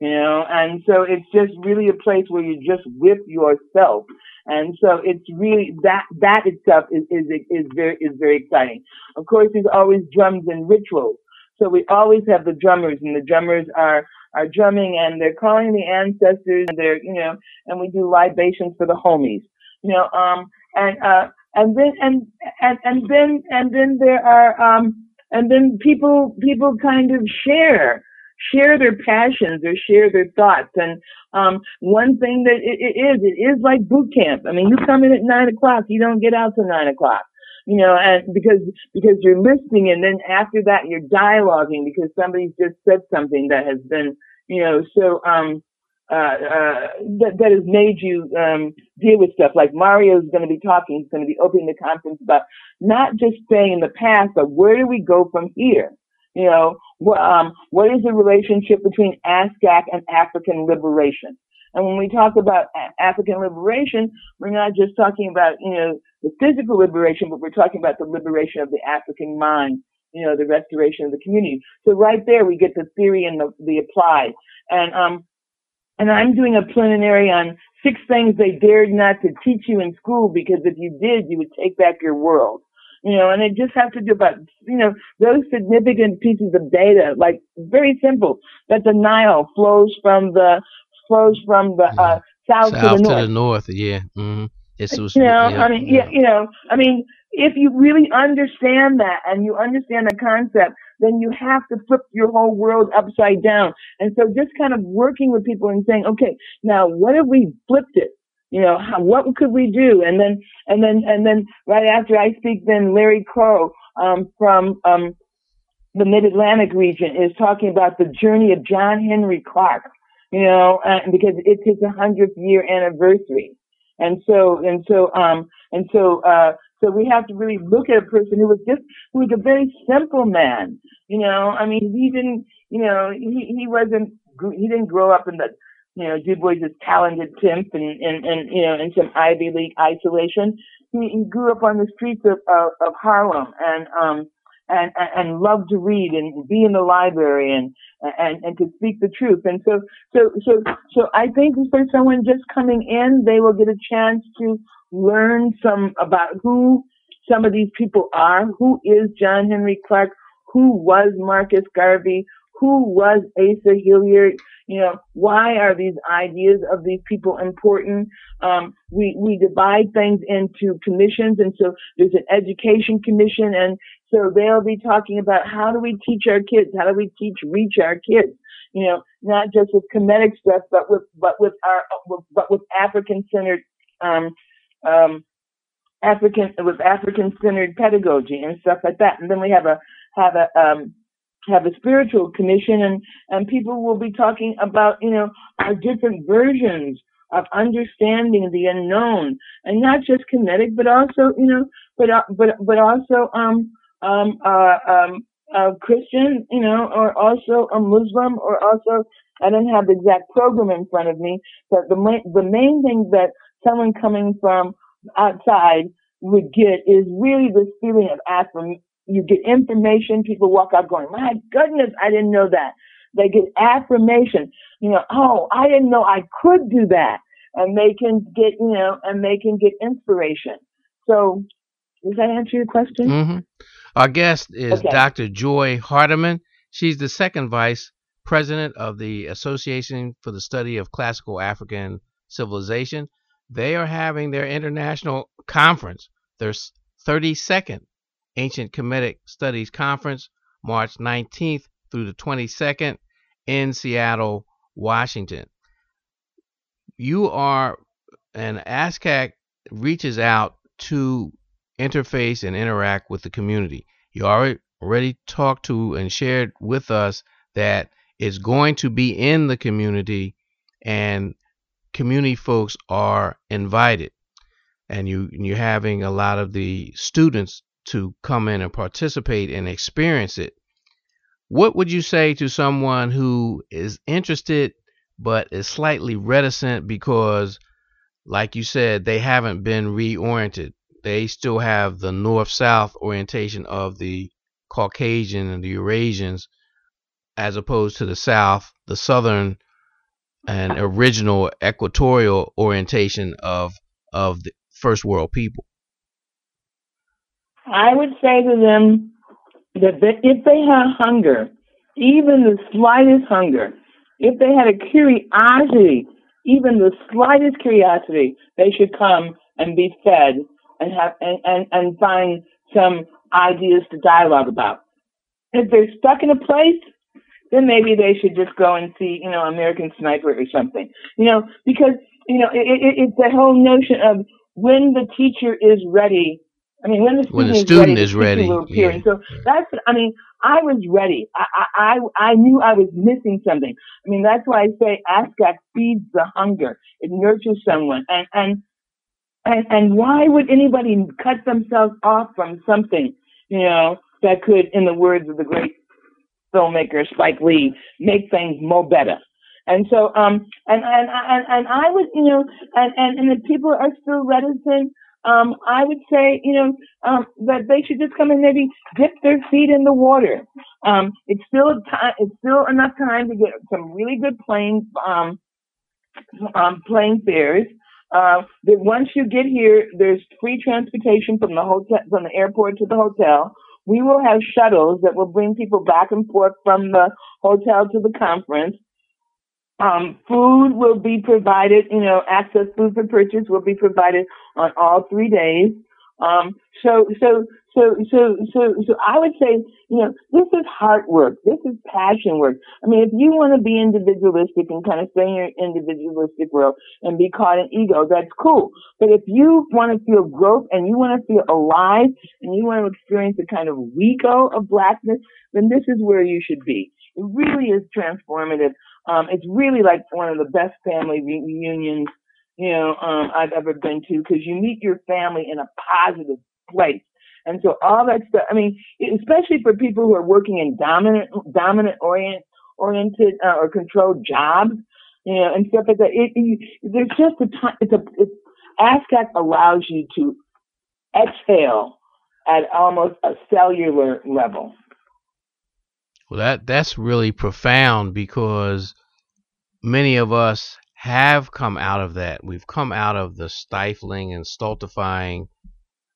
You know, and so it's just really a place where you're just with yourself. And so it's really that that itself is is is very is very exciting. Of course, there's always drums and rituals. So we always have the drummers, and the drummers are are drumming, and they're calling the ancestors, and they're you know, and we do libations for the homies. You know, um, and uh, and then and and and then and then there are um and then people people kind of share share their passions or share their thoughts. And um, one thing that it, it is, it is like boot camp. I mean, you come in at nine o'clock, you don't get out till nine o'clock. You know, and because because you're listening, and then after that you're dialoguing because somebody's just said something that has been, you know, so um, uh, uh, that, that has made you um, deal with stuff. Like Mario is going to be talking, he's going to be opening the conference about not just staying in the past, but where do we go from here? You know, wh- um, what is the relationship between ASCAC and African liberation? And when we talk about a- African liberation, we're not just talking about, you know, the physical liberation, but we're talking about the liberation of the African mind, you know, the restoration of the community. So right there, we get the theory and the, the applied. And, um, and I'm doing a plenary on six things they dared not to teach you in school because if you did, you would take back your world. You know, and it just has to do about, you know, those significant pieces of data, like very simple, that the Nile flows from the, flows from the, uh, south, south to the north. to the north, yeah. Mm-hmm. It's, you know, yeah, I mean, yeah, you know, I mean, if you really understand that and you understand the concept, then you have to flip your whole world upside down. And so just kind of working with people and saying, okay, now what if we flipped it? You know, how, what could we do? And then, and then, and then right after I speak, then Larry Crow, um, from, um, the Mid-Atlantic region is talking about the journey of John Henrik Clarke, you know, uh, because it's his 100th year anniversary. And so, and so, um, and so, uh, so we have to really look at a person who was just, who was a very simple man. You know, I mean, he didn't, you know, he, he wasn't, he didn't grow up in the, you know, Du Bois' talented pimp and, and, and, you know, in some Ivy League isolation. He, he grew up on the streets of, of, of Harlem and, um, and, and, loved to read and be in the library and, and, and to speak the truth. And so, so, so, so I think for someone just coming in, they will get a chance to learn some about who some of these people are. Who is John Henrik Clarke? Who was Marcus Garvey? who was Asa Hilliard? You know, why are these ideas of these people important? Um, we, we divide things into commissions. And so there's an education commission. And so they'll be talking about how do we teach our kids? How do we teach reach our kids? You know, not just with Kemetic stuff, but with, but with our, but with African centered, um, um, African, with African centered pedagogy and stuff like that. And then we have a, have a, um, have a spiritual commission and, and people will be talking about, you know, our different versions of understanding the unknown and not just Kemetic, but also, you know, but, but, but also, um, um, uh, um, a Christian, you know, or also a Muslim or also, I don't have the exact program in front of me, but the main, the main thing that someone coming from outside would get is really this feeling of affirm, you get information, people walk out going, my goodness, I didn't know that. They get affirmation, you know, oh, I didn't know I could do that. And they can get, you know, and they can get inspiration. So, does that answer your question? Mm-hmm. Our guest is Okay. Dr. Joye Hardiman. She's the second vice president of the Association for the Study of Classical African Civilization. They are having their international conference, their 32nd Ancient Kemetic Studies Conference, March 19th through the 22nd in Seattle, Washington. You are, and ASCAC reaches out to interface and interact with the community. You already talked to and shared with us that it's going to be in the community and community folks are invited. And you you're having a lot of the students to come in and participate and experience it. What would you say to someone who is interested but is slightly reticent because like you said they haven't been reoriented they still have the north south orientation of the caucasian and the eurasians as opposed to the south the southern and original equatorial orientation of of the first world people. I would say to them that if they had hunger, even the slightest hunger, if they had a curiosity, even the slightest curiosity, they should come and be fed and have and, and, and find some ideas to dialogue about. If they're stuck in a place, then maybe they should just go and see, you know, American Sniper or something. You know, because you know it, it, it's the whole notion of when the teacher is ready. I mean, when the student, When the is, student ready, is ready, yeah. And so that's. I mean, I was ready. I, I I I knew I was missing something. I mean, that's why I say ASCAC feeds the hunger. It nurtures someone, and and and and why would anybody cut themselves off from something, you know, that could, in the words of the great filmmaker Spike Lee, make things more better. And so, um, and and and and I would, you know, and and and if people are still reticent, um, I would say, you know, um, that they should just come and maybe dip their feet in the water. Um, it's still a time, it's still enough time to get some really good plane, um, um, plane fares. Uh, that once you get here, there's free transportation from the hotel, from the airport to the hotel. We will have shuttles that will bring people back and forth from the hotel to the conference. Um, food will be provided, you know, access food for purchase will be provided on all three days. Um, so, so, so, so, so, so I would say, you know, this is hard work. This is passion work. I mean, if you want to be individualistic and kind of stay in your individualistic world and be caught in ego, that's cool. But if you want to feel growth and you want to feel alive and you want to experience the kind of WECO of blackness, then this is where you should be. It really is transformative. Um, it's really like one of the best family reunions, you know, um, I've ever been to because you meet your family in a positive place. And so all that stuff, I mean, especially for people who are working in dominant, dominant orient, oriented uh, or controlled jobs, you know, and stuff like that. It, it, there's just a time, it's a, it's, allows you to exhale at almost a cellular level. Well, that that's really profound because many of us have come out of that. We've come out of the stifling and stultifying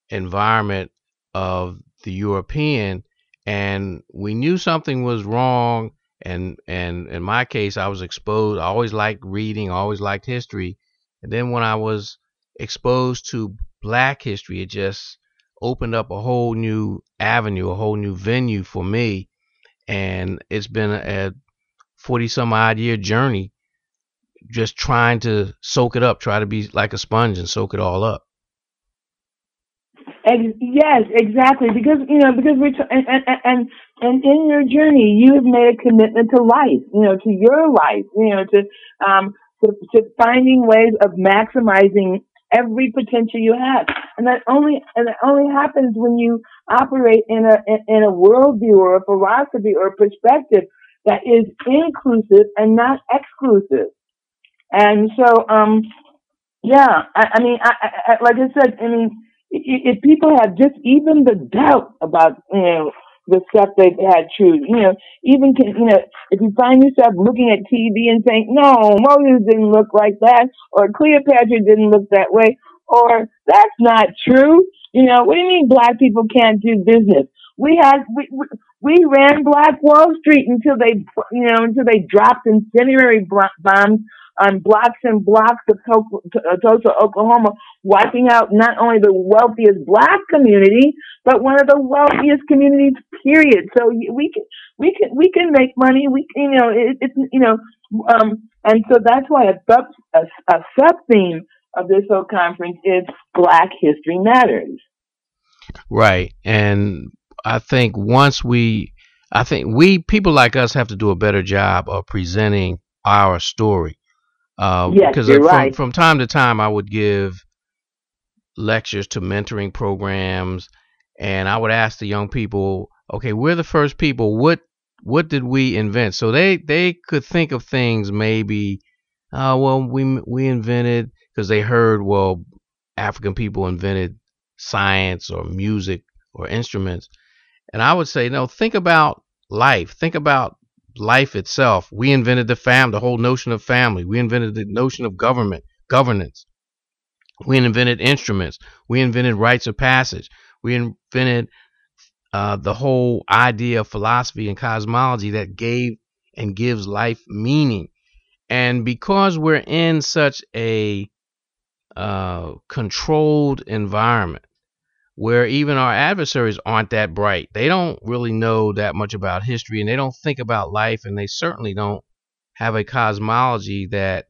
environment of the European, and we knew something was wrong, and and in my case, I was exposed. I always liked reading, I always liked history, and then when I was exposed to Black history, it just opened up a whole new avenue, a whole new venue for me, and it's been a 40 some odd year journey just trying to soak it up, try to be like a sponge and soak it all up. Ex- yes, exactly. Because you know, because we're t- and, and and and in your journey, you have made a commitment to life. You know, to your life. You know, to um to, to finding ways of maximizing every potential you have, and that only and that only happens when you operate in a in, in a worldview or a philosophy or a perspective that is inclusive and not exclusive. And so, um, yeah, I, I mean, I, I, like I said, I mean, if people have just even the doubt about, you know, the stuff they've had true, you know, even can, you know, if you find yourself looking at TV and saying, no, Moses didn't look like that, or Cleopatra didn't look that way, or that's not true. You know, what do you mean black people can't do business? We had, we, we, we ran Black Wall Street until they, you know, until they dropped incendiary bombs on blocks and blocks of Tulsa, Oklahoma, wiping out not only the wealthiest black community, but one of the wealthiest communities, period. So we can, we can, we can make money. We, you know, it, it's, you know, um, and so that's why a sub, a, a sub theme of this whole conference is Black History Matters. Right. And I think once we, I think we, people like us have to do a better job of presenting our story uh, yes, because you're from, right. from time to time I would give lectures to mentoring programs, and I would ask the young people, okay, we're the first people. What what did we invent? So they they could think of things maybe, uh, well we we invented because they heard well African people invented science or music or instruments, and I would say no, think about life. Think about life itself. We invented the fam, the whole notion of family. We invented the notion of government, governance. We invented instruments. We invented rites of passage. We invented uh, the whole idea of philosophy and cosmology that gave and gives life meaning. And because we're in such a uh, controlled environment, where even our adversaries aren't that bright. They don't really know that much about history and they don't think about life and they certainly don't have a cosmology that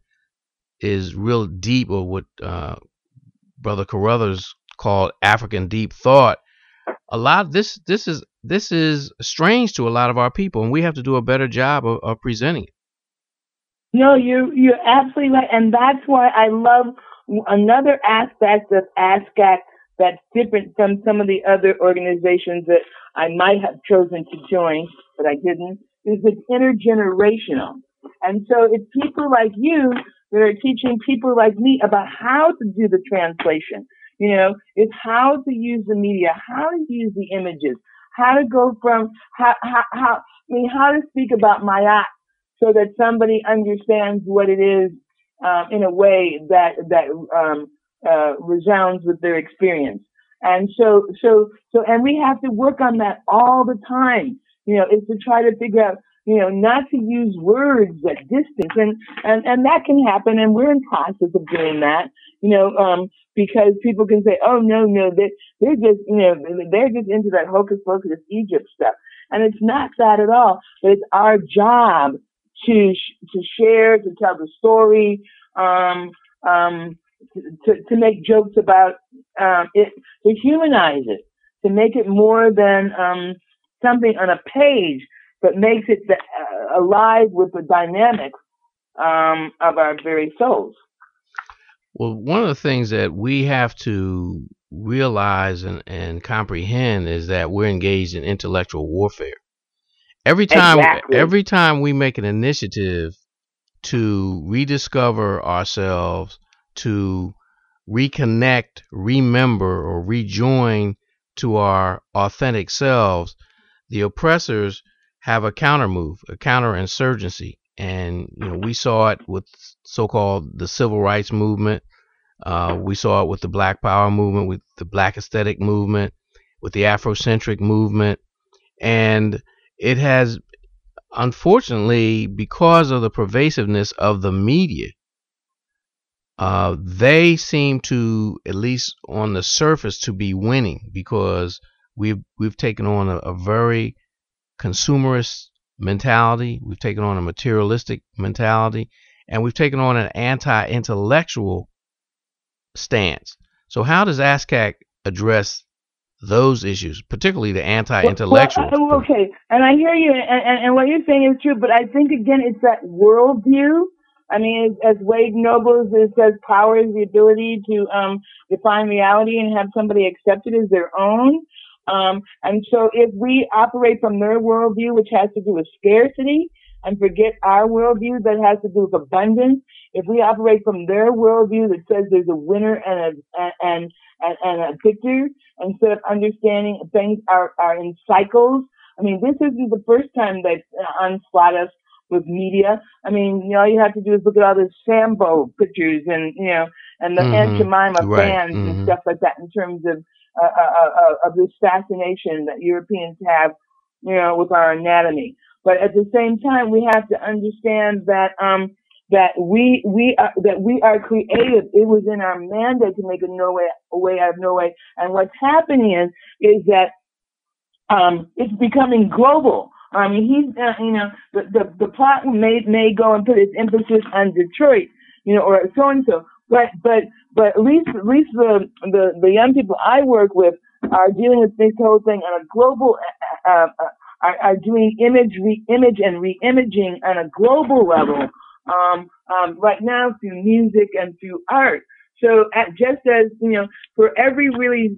is real deep or what uh, Brother Carruthers called African deep thought. A lot this this is this is strange to a lot of our people and we have to do a better job of, of presenting it. No, you you're absolutely right, and that's why I love another aspect of ASCAC that's different from some of the other organizations that I might have chosen to join, but I didn't, is it's intergenerational. And so it's people like you that are teaching people like me about how to do the translation. You know, it's how to use the media, how to use the images, how to go from how, how, how I mean, how to speak about Maat so that somebody understands what it is um, in a way that that um, uh, resounds with their experience. And so, so, so, and we have to work on that all the time. You know, is to try to figure out, you know, not to use words at distance, and and and that can happen, and we're in process of doing that. You know, um, because people can say, oh no, no, they they're just, you know, they're just into that hocus pocus Egypt stuff, and it's not that at all. But it's our job to to share, to tell the story, um, um, to, to make jokes about um, it, to humanize it, to make it more than um, something on a page, but makes it uh, alive with the dynamics um, of our very souls. Well, one of the things that we have to realize and, and comprehend is that we're engaged in intellectual warfare. Every time, exactly. every time we make an initiative to rediscover ourselves, to reconnect, remember, or rejoin to our authentic selves, the oppressors have a counter move, a counterinsurgency. And you know, we saw it with so-called the civil rights movement. Uh, we saw it with the Black Power movement, with the Black Aesthetic movement, with the Afrocentric movement, and it has unfortunately, because of the pervasiveness of the media, uh, they seem to, at least on the surface, to be winning because we've we've taken on a, a very consumerist mentality. We've taken on a materialistic mentality, and we've taken on an anti-intellectual stance. So, how does ASCAC address those issues, particularly the anti-intellectual? Well, well, okay, and I hear you, and, and, and, what you're saying is true, but I think again, it's that worldview. I mean, as, as Wade Nobles says, power is the ability to um, define reality and have somebody accept it as their own. Um, and so if we operate from their worldview, which has to do with scarcity, and forget our worldview that has to do with abundance, if we operate from their worldview that says there's a winner and a and and, and a victor, instead of understanding things are are in cycles. I mean, this isn't the first time they onslaught us with media. I mean, you know, all you have to do is look at all the Sambo pictures and you know, and the mm-hmm. Aunt Jemima right. fans mm-hmm. and stuff like that in terms of uh, uh, uh, of this fascination that Europeans have, you know, with our anatomy. But at the same time, we have to understand that um, that we we are that we are creative. It was in our mandate to make a no way a way out of no way. And what's happening is is that um, it's becoming global. I mean, he's uh, you know the, the the plot may may go and put its emphasis on Detroit, you know, or so and so. But but but at least at least the the the young people I work with are dealing with this whole thing on a global uh, uh, uh are, are doing image re-image and re-imaging on a global level um, um, right now through music and through art. So at, just as you know, for every really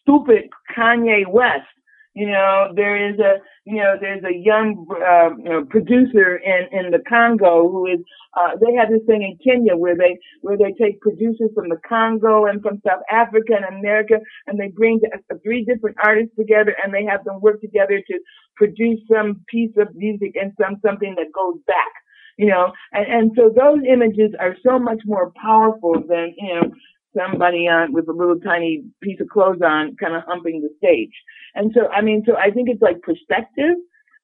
stupid Kanye West, you know, there is a, you know, there's a young uh, you know, producer in in the Congo who is. Uh, they have this thing in Kenya where they where they take producers from the Congo and from South Africa and America, and they bring the, three different artists together, and they have them work together to produce some piece of music and some something that goes back you know, and, and so those images are so much more powerful than, you know, somebody on with a little tiny piece of clothes on kind of humping the stage. And so, I mean, so I think it's like perspective.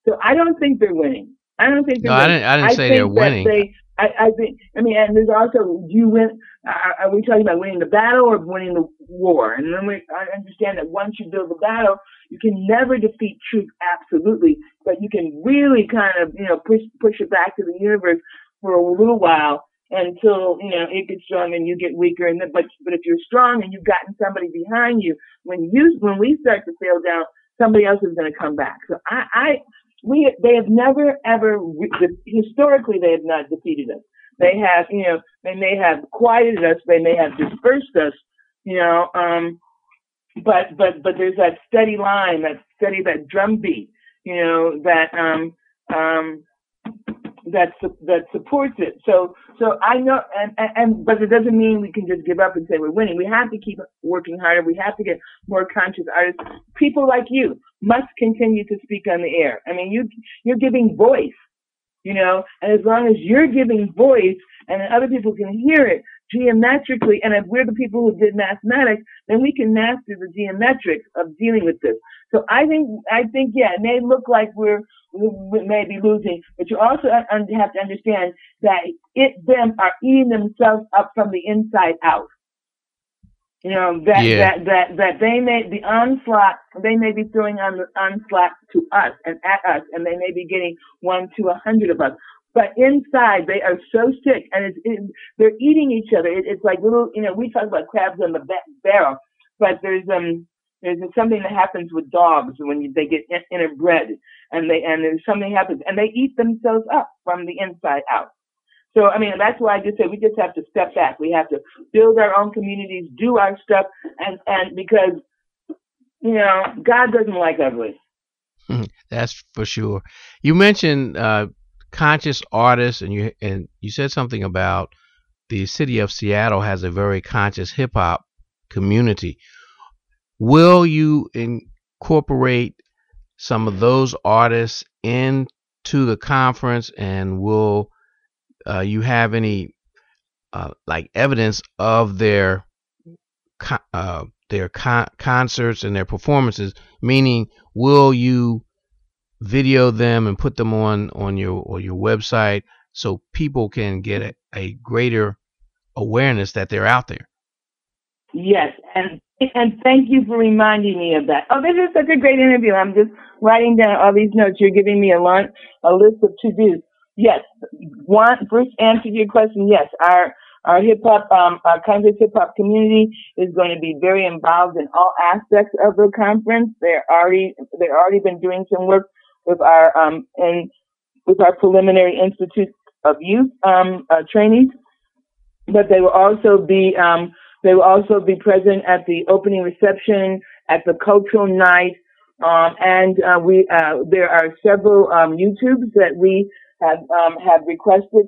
So I don't think they're winning. I don't think they're no, winning. I didn't, I didn't I say think they're winning. They, I, I think, I mean, and there's also, do you win, are, are we talking about winning the battle or winning the war? And then we, I understand that once you build the battle, you can never defeat truth absolutely, but you can really kind of, you know, push, push it back to the universe for a little while until you know it gets strong and you get weaker. And then, but but if you're strong and you've gotten somebody behind you, when you when we start to fail down, somebody else is going to come back. So I, I we they have never ever historically they have not defeated us. They have you know they may have quieted us, they may have dispersed us, you know. Um, but but but there's that steady line, that steady that drum beat, you know that um um that that supports it. So so I know, and, and, but it doesn't mean we can just give up and say we're winning. We have to keep working harder. We have to get more conscious artists. People like you must continue to speak on the air. I mean, you you're giving voice, you know, and as long as you're giving voice and other people can hear it geometrically, and if we're the people who did mathematics, then we can master the geometrics of dealing with this. So I think I think yeah, it may look like we're we may be losing, but you also have to understand that it them are eating themselves up from the inside out. You know that Yeah. that that that they may the onslaught they may be throwing on the onslaught to us and at us, and they may be getting one to a hundred of us. But inside, they are so sick, and it's, it, they're eating each other. It, it's like little, you know, we talk about crabs in the ba- barrel, but there's um there's something that happens with dogs when you, they get in- interbred, and they and there's something happens, and they eat themselves up from the inside out. So I mean, that's why I just say we just have to step back. We have to build our own communities, do our stuff, and and because you know God doesn't like ugly. That's for sure. You mentioned uh, conscious artists, and you and you said something about the city of Seattle has a very conscious hip hop community. Will you incorporate some of those artists into the conference, and will uh, you have any uh, like evidence of their uh, their con- concerts and their performances? Meaning, will you video them and put them on on your or your website so people can get a, a greater awareness that they're out there. Yes, and and thank you for reminding me of that. Oh, this is such a great interview. I'm just writing down all these notes. You're giving me a, lot, a list of to dos. Yes, one first answer to your question. Yes, our our hip hop, um, our conscious hip hop community is going to be very involved in all aspects of the conference. They're already they've already been doing some work with our um in with our preliminary institute of youth um uh, trainees, but they will also be um they will also be present at the opening reception, at the cultural night, um, and uh, we uh, there are several um, YouTubes that we have um, have requested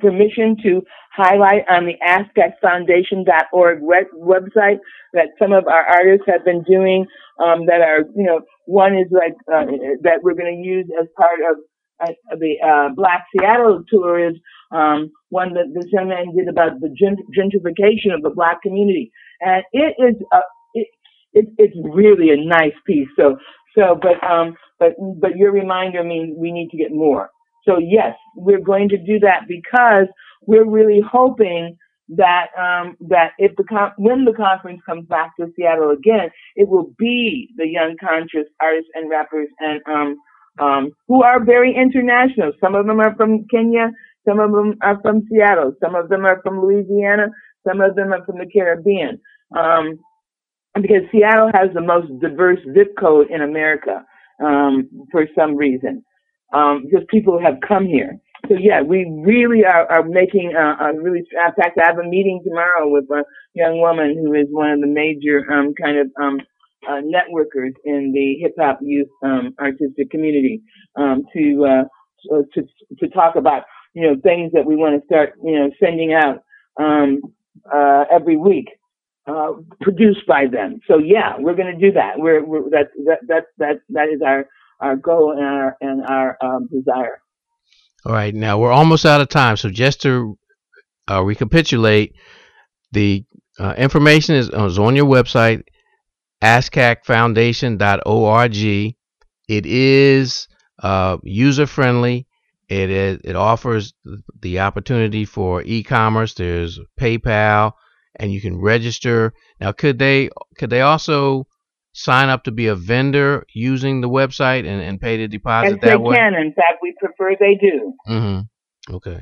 permission to highlight on the ASCACFoundation.org website that some of our artists have been doing um, that are, you know, one is like uh, that we're going to use as part of uh, the uh, Black Seattle tour is um, one that this young man did about the gentrification of the black community, and it is a, it, it it's really a nice piece. So so, but um, but but your reminder means we need to get more. So yes, we're going to do that because we're really hoping that um, that if the con- when the conference comes back to Seattle again, it will be the young conscious artists and rappers and um, um, who are very international. Some of them are from Kenya, some of them are from Seattle, some of them are from Louisiana, some of them are from the Caribbean. Um, because Seattle has the most diverse zip code in America um, for some reason um, because people have come here. So yeah, we really are, are making a, a really. In fact, I have a meeting tomorrow with a young woman who is one of the major um, kind of um, uh, networkers in the hip hop youth um, artistic community um, to uh, to to talk about you know things that we want to start you know sending out um, uh, every week. Uh, produced by them. So yeah, we're going to do that. We're, we're that that that that is our our goal and our and our um, desire. All right, now we're almost out of time, so just to uh, recapitulate, the uh, information is, is, on your website, ascacfoundation.org. It is uh, user friendly. It is it offers the opportunity for e-commerce. There's PayPal, and you can register. Now, could they could they also sign up to be a vendor using the website and, and pay the deposit yes, that way? They can. In fact, we prefer they do. Mm-hmm. Okay.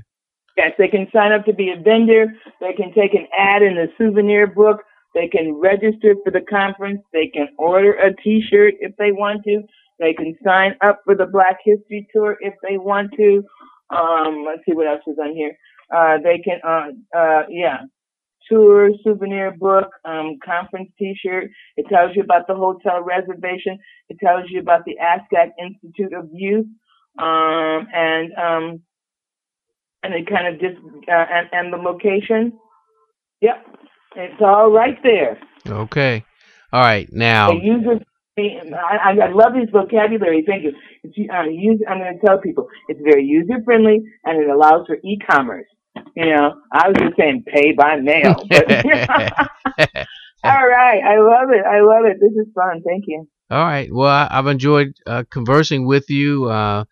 Yes, they can sign up to be a vendor. They can take an ad in the souvenir book. They can register for the conference. They can order a T-shirt if they want to. They can sign up for the Black History Tour if they want to. Um, let's see what else is on here. Uh, they can, uh, uh, yeah, tour, souvenir book, um, conference T-shirt. It tells you about the hotel reservation. It tells you about the ASCAC Institute of Youth, um, and um, and it kind of just uh, and and the location. Yep, it's all right there. Okay, all right now. user, I, I love his vocabulary. Thank you. It's, uh, use, I'm going to tell people it's very user friendly and it allows for e-commerce. You know, I was just saying pay by mail. But, all right, I love it. I love it. This is fun. Thank you. All right. Well, I've enjoyed uh, conversing with you. Uh,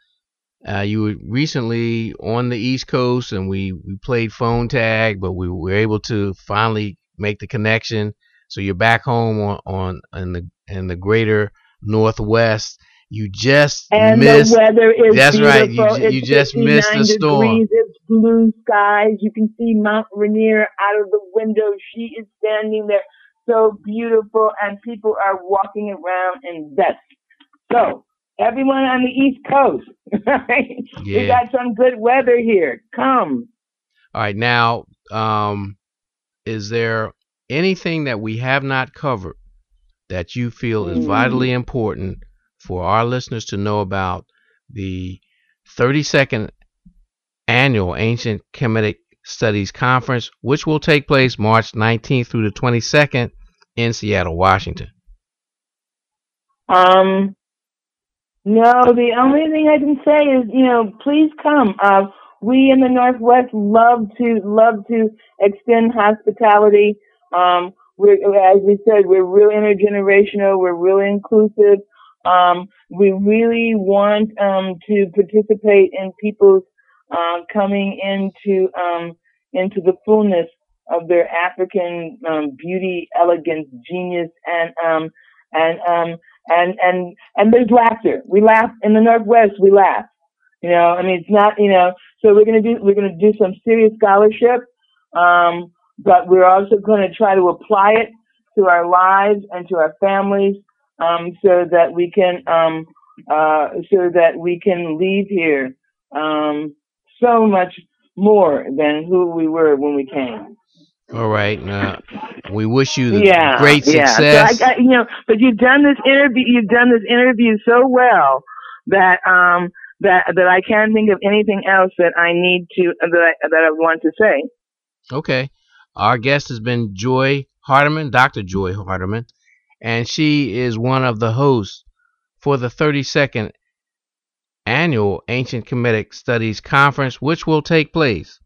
uh, you were recently on the East Coast, and we, we played phone tag, but we were able to finally make the connection. So you're back home on, on in the in the greater Northwest. You just and missed. the weather is that's beautiful. right. You, you just missed the storm. Degrees. It's blue skies. You can see Mount Rainier out of the window. She is standing there, so beautiful, and people are walking around in vests. So everyone on the East Coast, yeah. we got some good weather here. Come. All right, now, um, is there anything that we have not covered that you feel is Mm. vitally important for our listeners to know about the 32nd annual Ancient Kemetic Studies Conference, which will take place March 19th through the 22nd in Seattle, Washington? Um, no, the only thing I can say is, you know, please come. Uh, we in the Northwest love to love to extend hospitality. Um, we're, as we said, we're real intergenerational. We're really inclusive. Um, we really want um, to participate in people's uh, coming into um, into the fullness of their African um, beauty, elegance, genius, and um, and um, and and and there's laughter. We laugh in the Northwest. We laugh. You know, I mean, it's not. You know, so we're gonna do we're gonna do some serious scholarship, um, but we're also to try to apply it to our lives and to our families, um, so that we can um, uh, so that we can leave here um, so much more than who we were when we came. All right. Uh, we wish you the yeah, great yeah. success. So I, I, you know, but you've done this interview. You've done this interview so well that um that that I can't think of anything else that I need to that I, that I want to say. Okay. Our guest has been Joye Hardiman, Dr. Joye Hardiman, and she is one of the hosts for the 32nd annual Ancient Kemetic Studies Conference, which will take place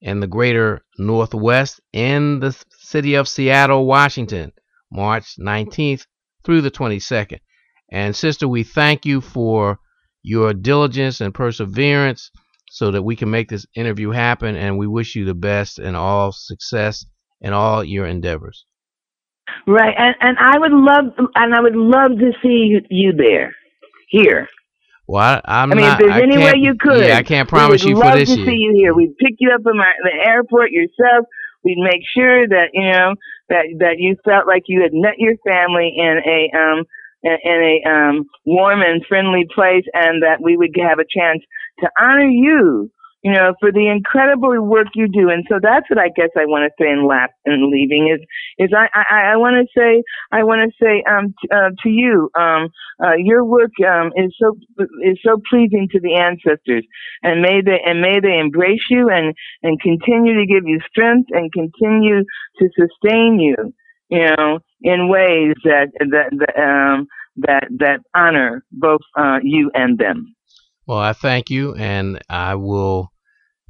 in the greater Northwest in the city of Seattle, Washington, March 19th through the 22nd. And, sister, we thank you for your diligence and perseverance so that we can make this interview happen. And we wish you the best and all success in all your endeavors. Right, and and I would love and I would love to see you, there, here. Well, I, I'm I mean, not, if there's I any way you could, Yeah, I can't promise would you love for this to year. see you here. We'd pick you up our, the airport yourself. We'd make sure that you know that that you felt like you had met your family in a um in, in a um warm and friendly place, and that we would have a chance to honor you. You know, for the incredible work you do, and so that's what I guess I want to say in lap and leaving is is I I, I want to say I want to say um t- uh, to you um uh, your work um is so is so pleasing to the ancestors, and may they and may they embrace you and and continue to give you strength and continue to sustain you, you know, in ways that that, that um that that honor both uh, you and them. Well, I thank you, and I will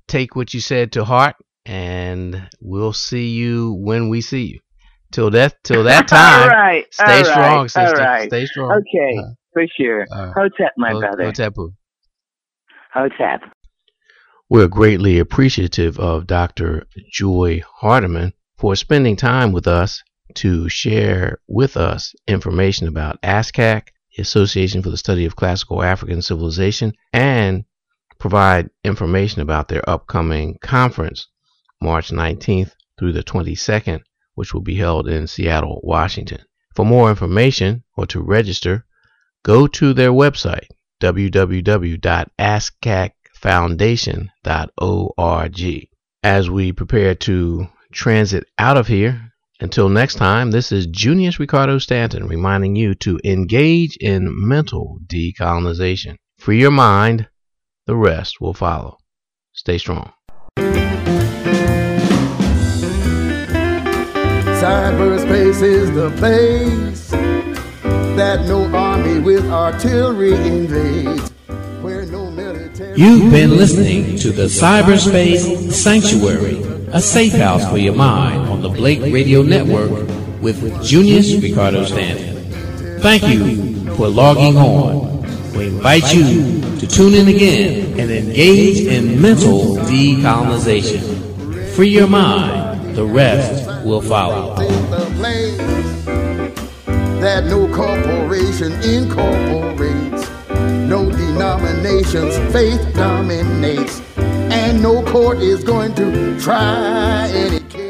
take what you said to heart, and we'll see you when we see you. Till that, till that time, all right, stay all right, strong, all sister. right. Stay strong. Okay, for sure. Uh, Hotep, my Ho- brother. Hotepu. Hotep. We're greatly appreciative of Dr. Joye Hardiman for spending time with us to share with us information about ASCAC, the Association for the Study of Classical African Civilization, and provide information about their upcoming conference, March 19th through the 22nd, which will be held in Seattle, Washington. For more information or to register, go to their website, www.ascacfoundation.org. As we prepare to transit out of here, until next time, this is Junious Ricardo Stanton reminding you to engage in mental decolonization. Free your mind, the rest will follow. Stay strong. Cyberspace is the place that no army with artillery invades. Where no military. You've been listening to the Cyberspace Sanctuary, a safe house for your mind on the Blake Radio Network with Junious Ricardo Stanton. Thank you for logging on. We invite you to tune in again and engage in mental decolonization. Free your mind, the rest will follow. that no corporation incorporates, no denomination's faith dominates, and no court is going to try any.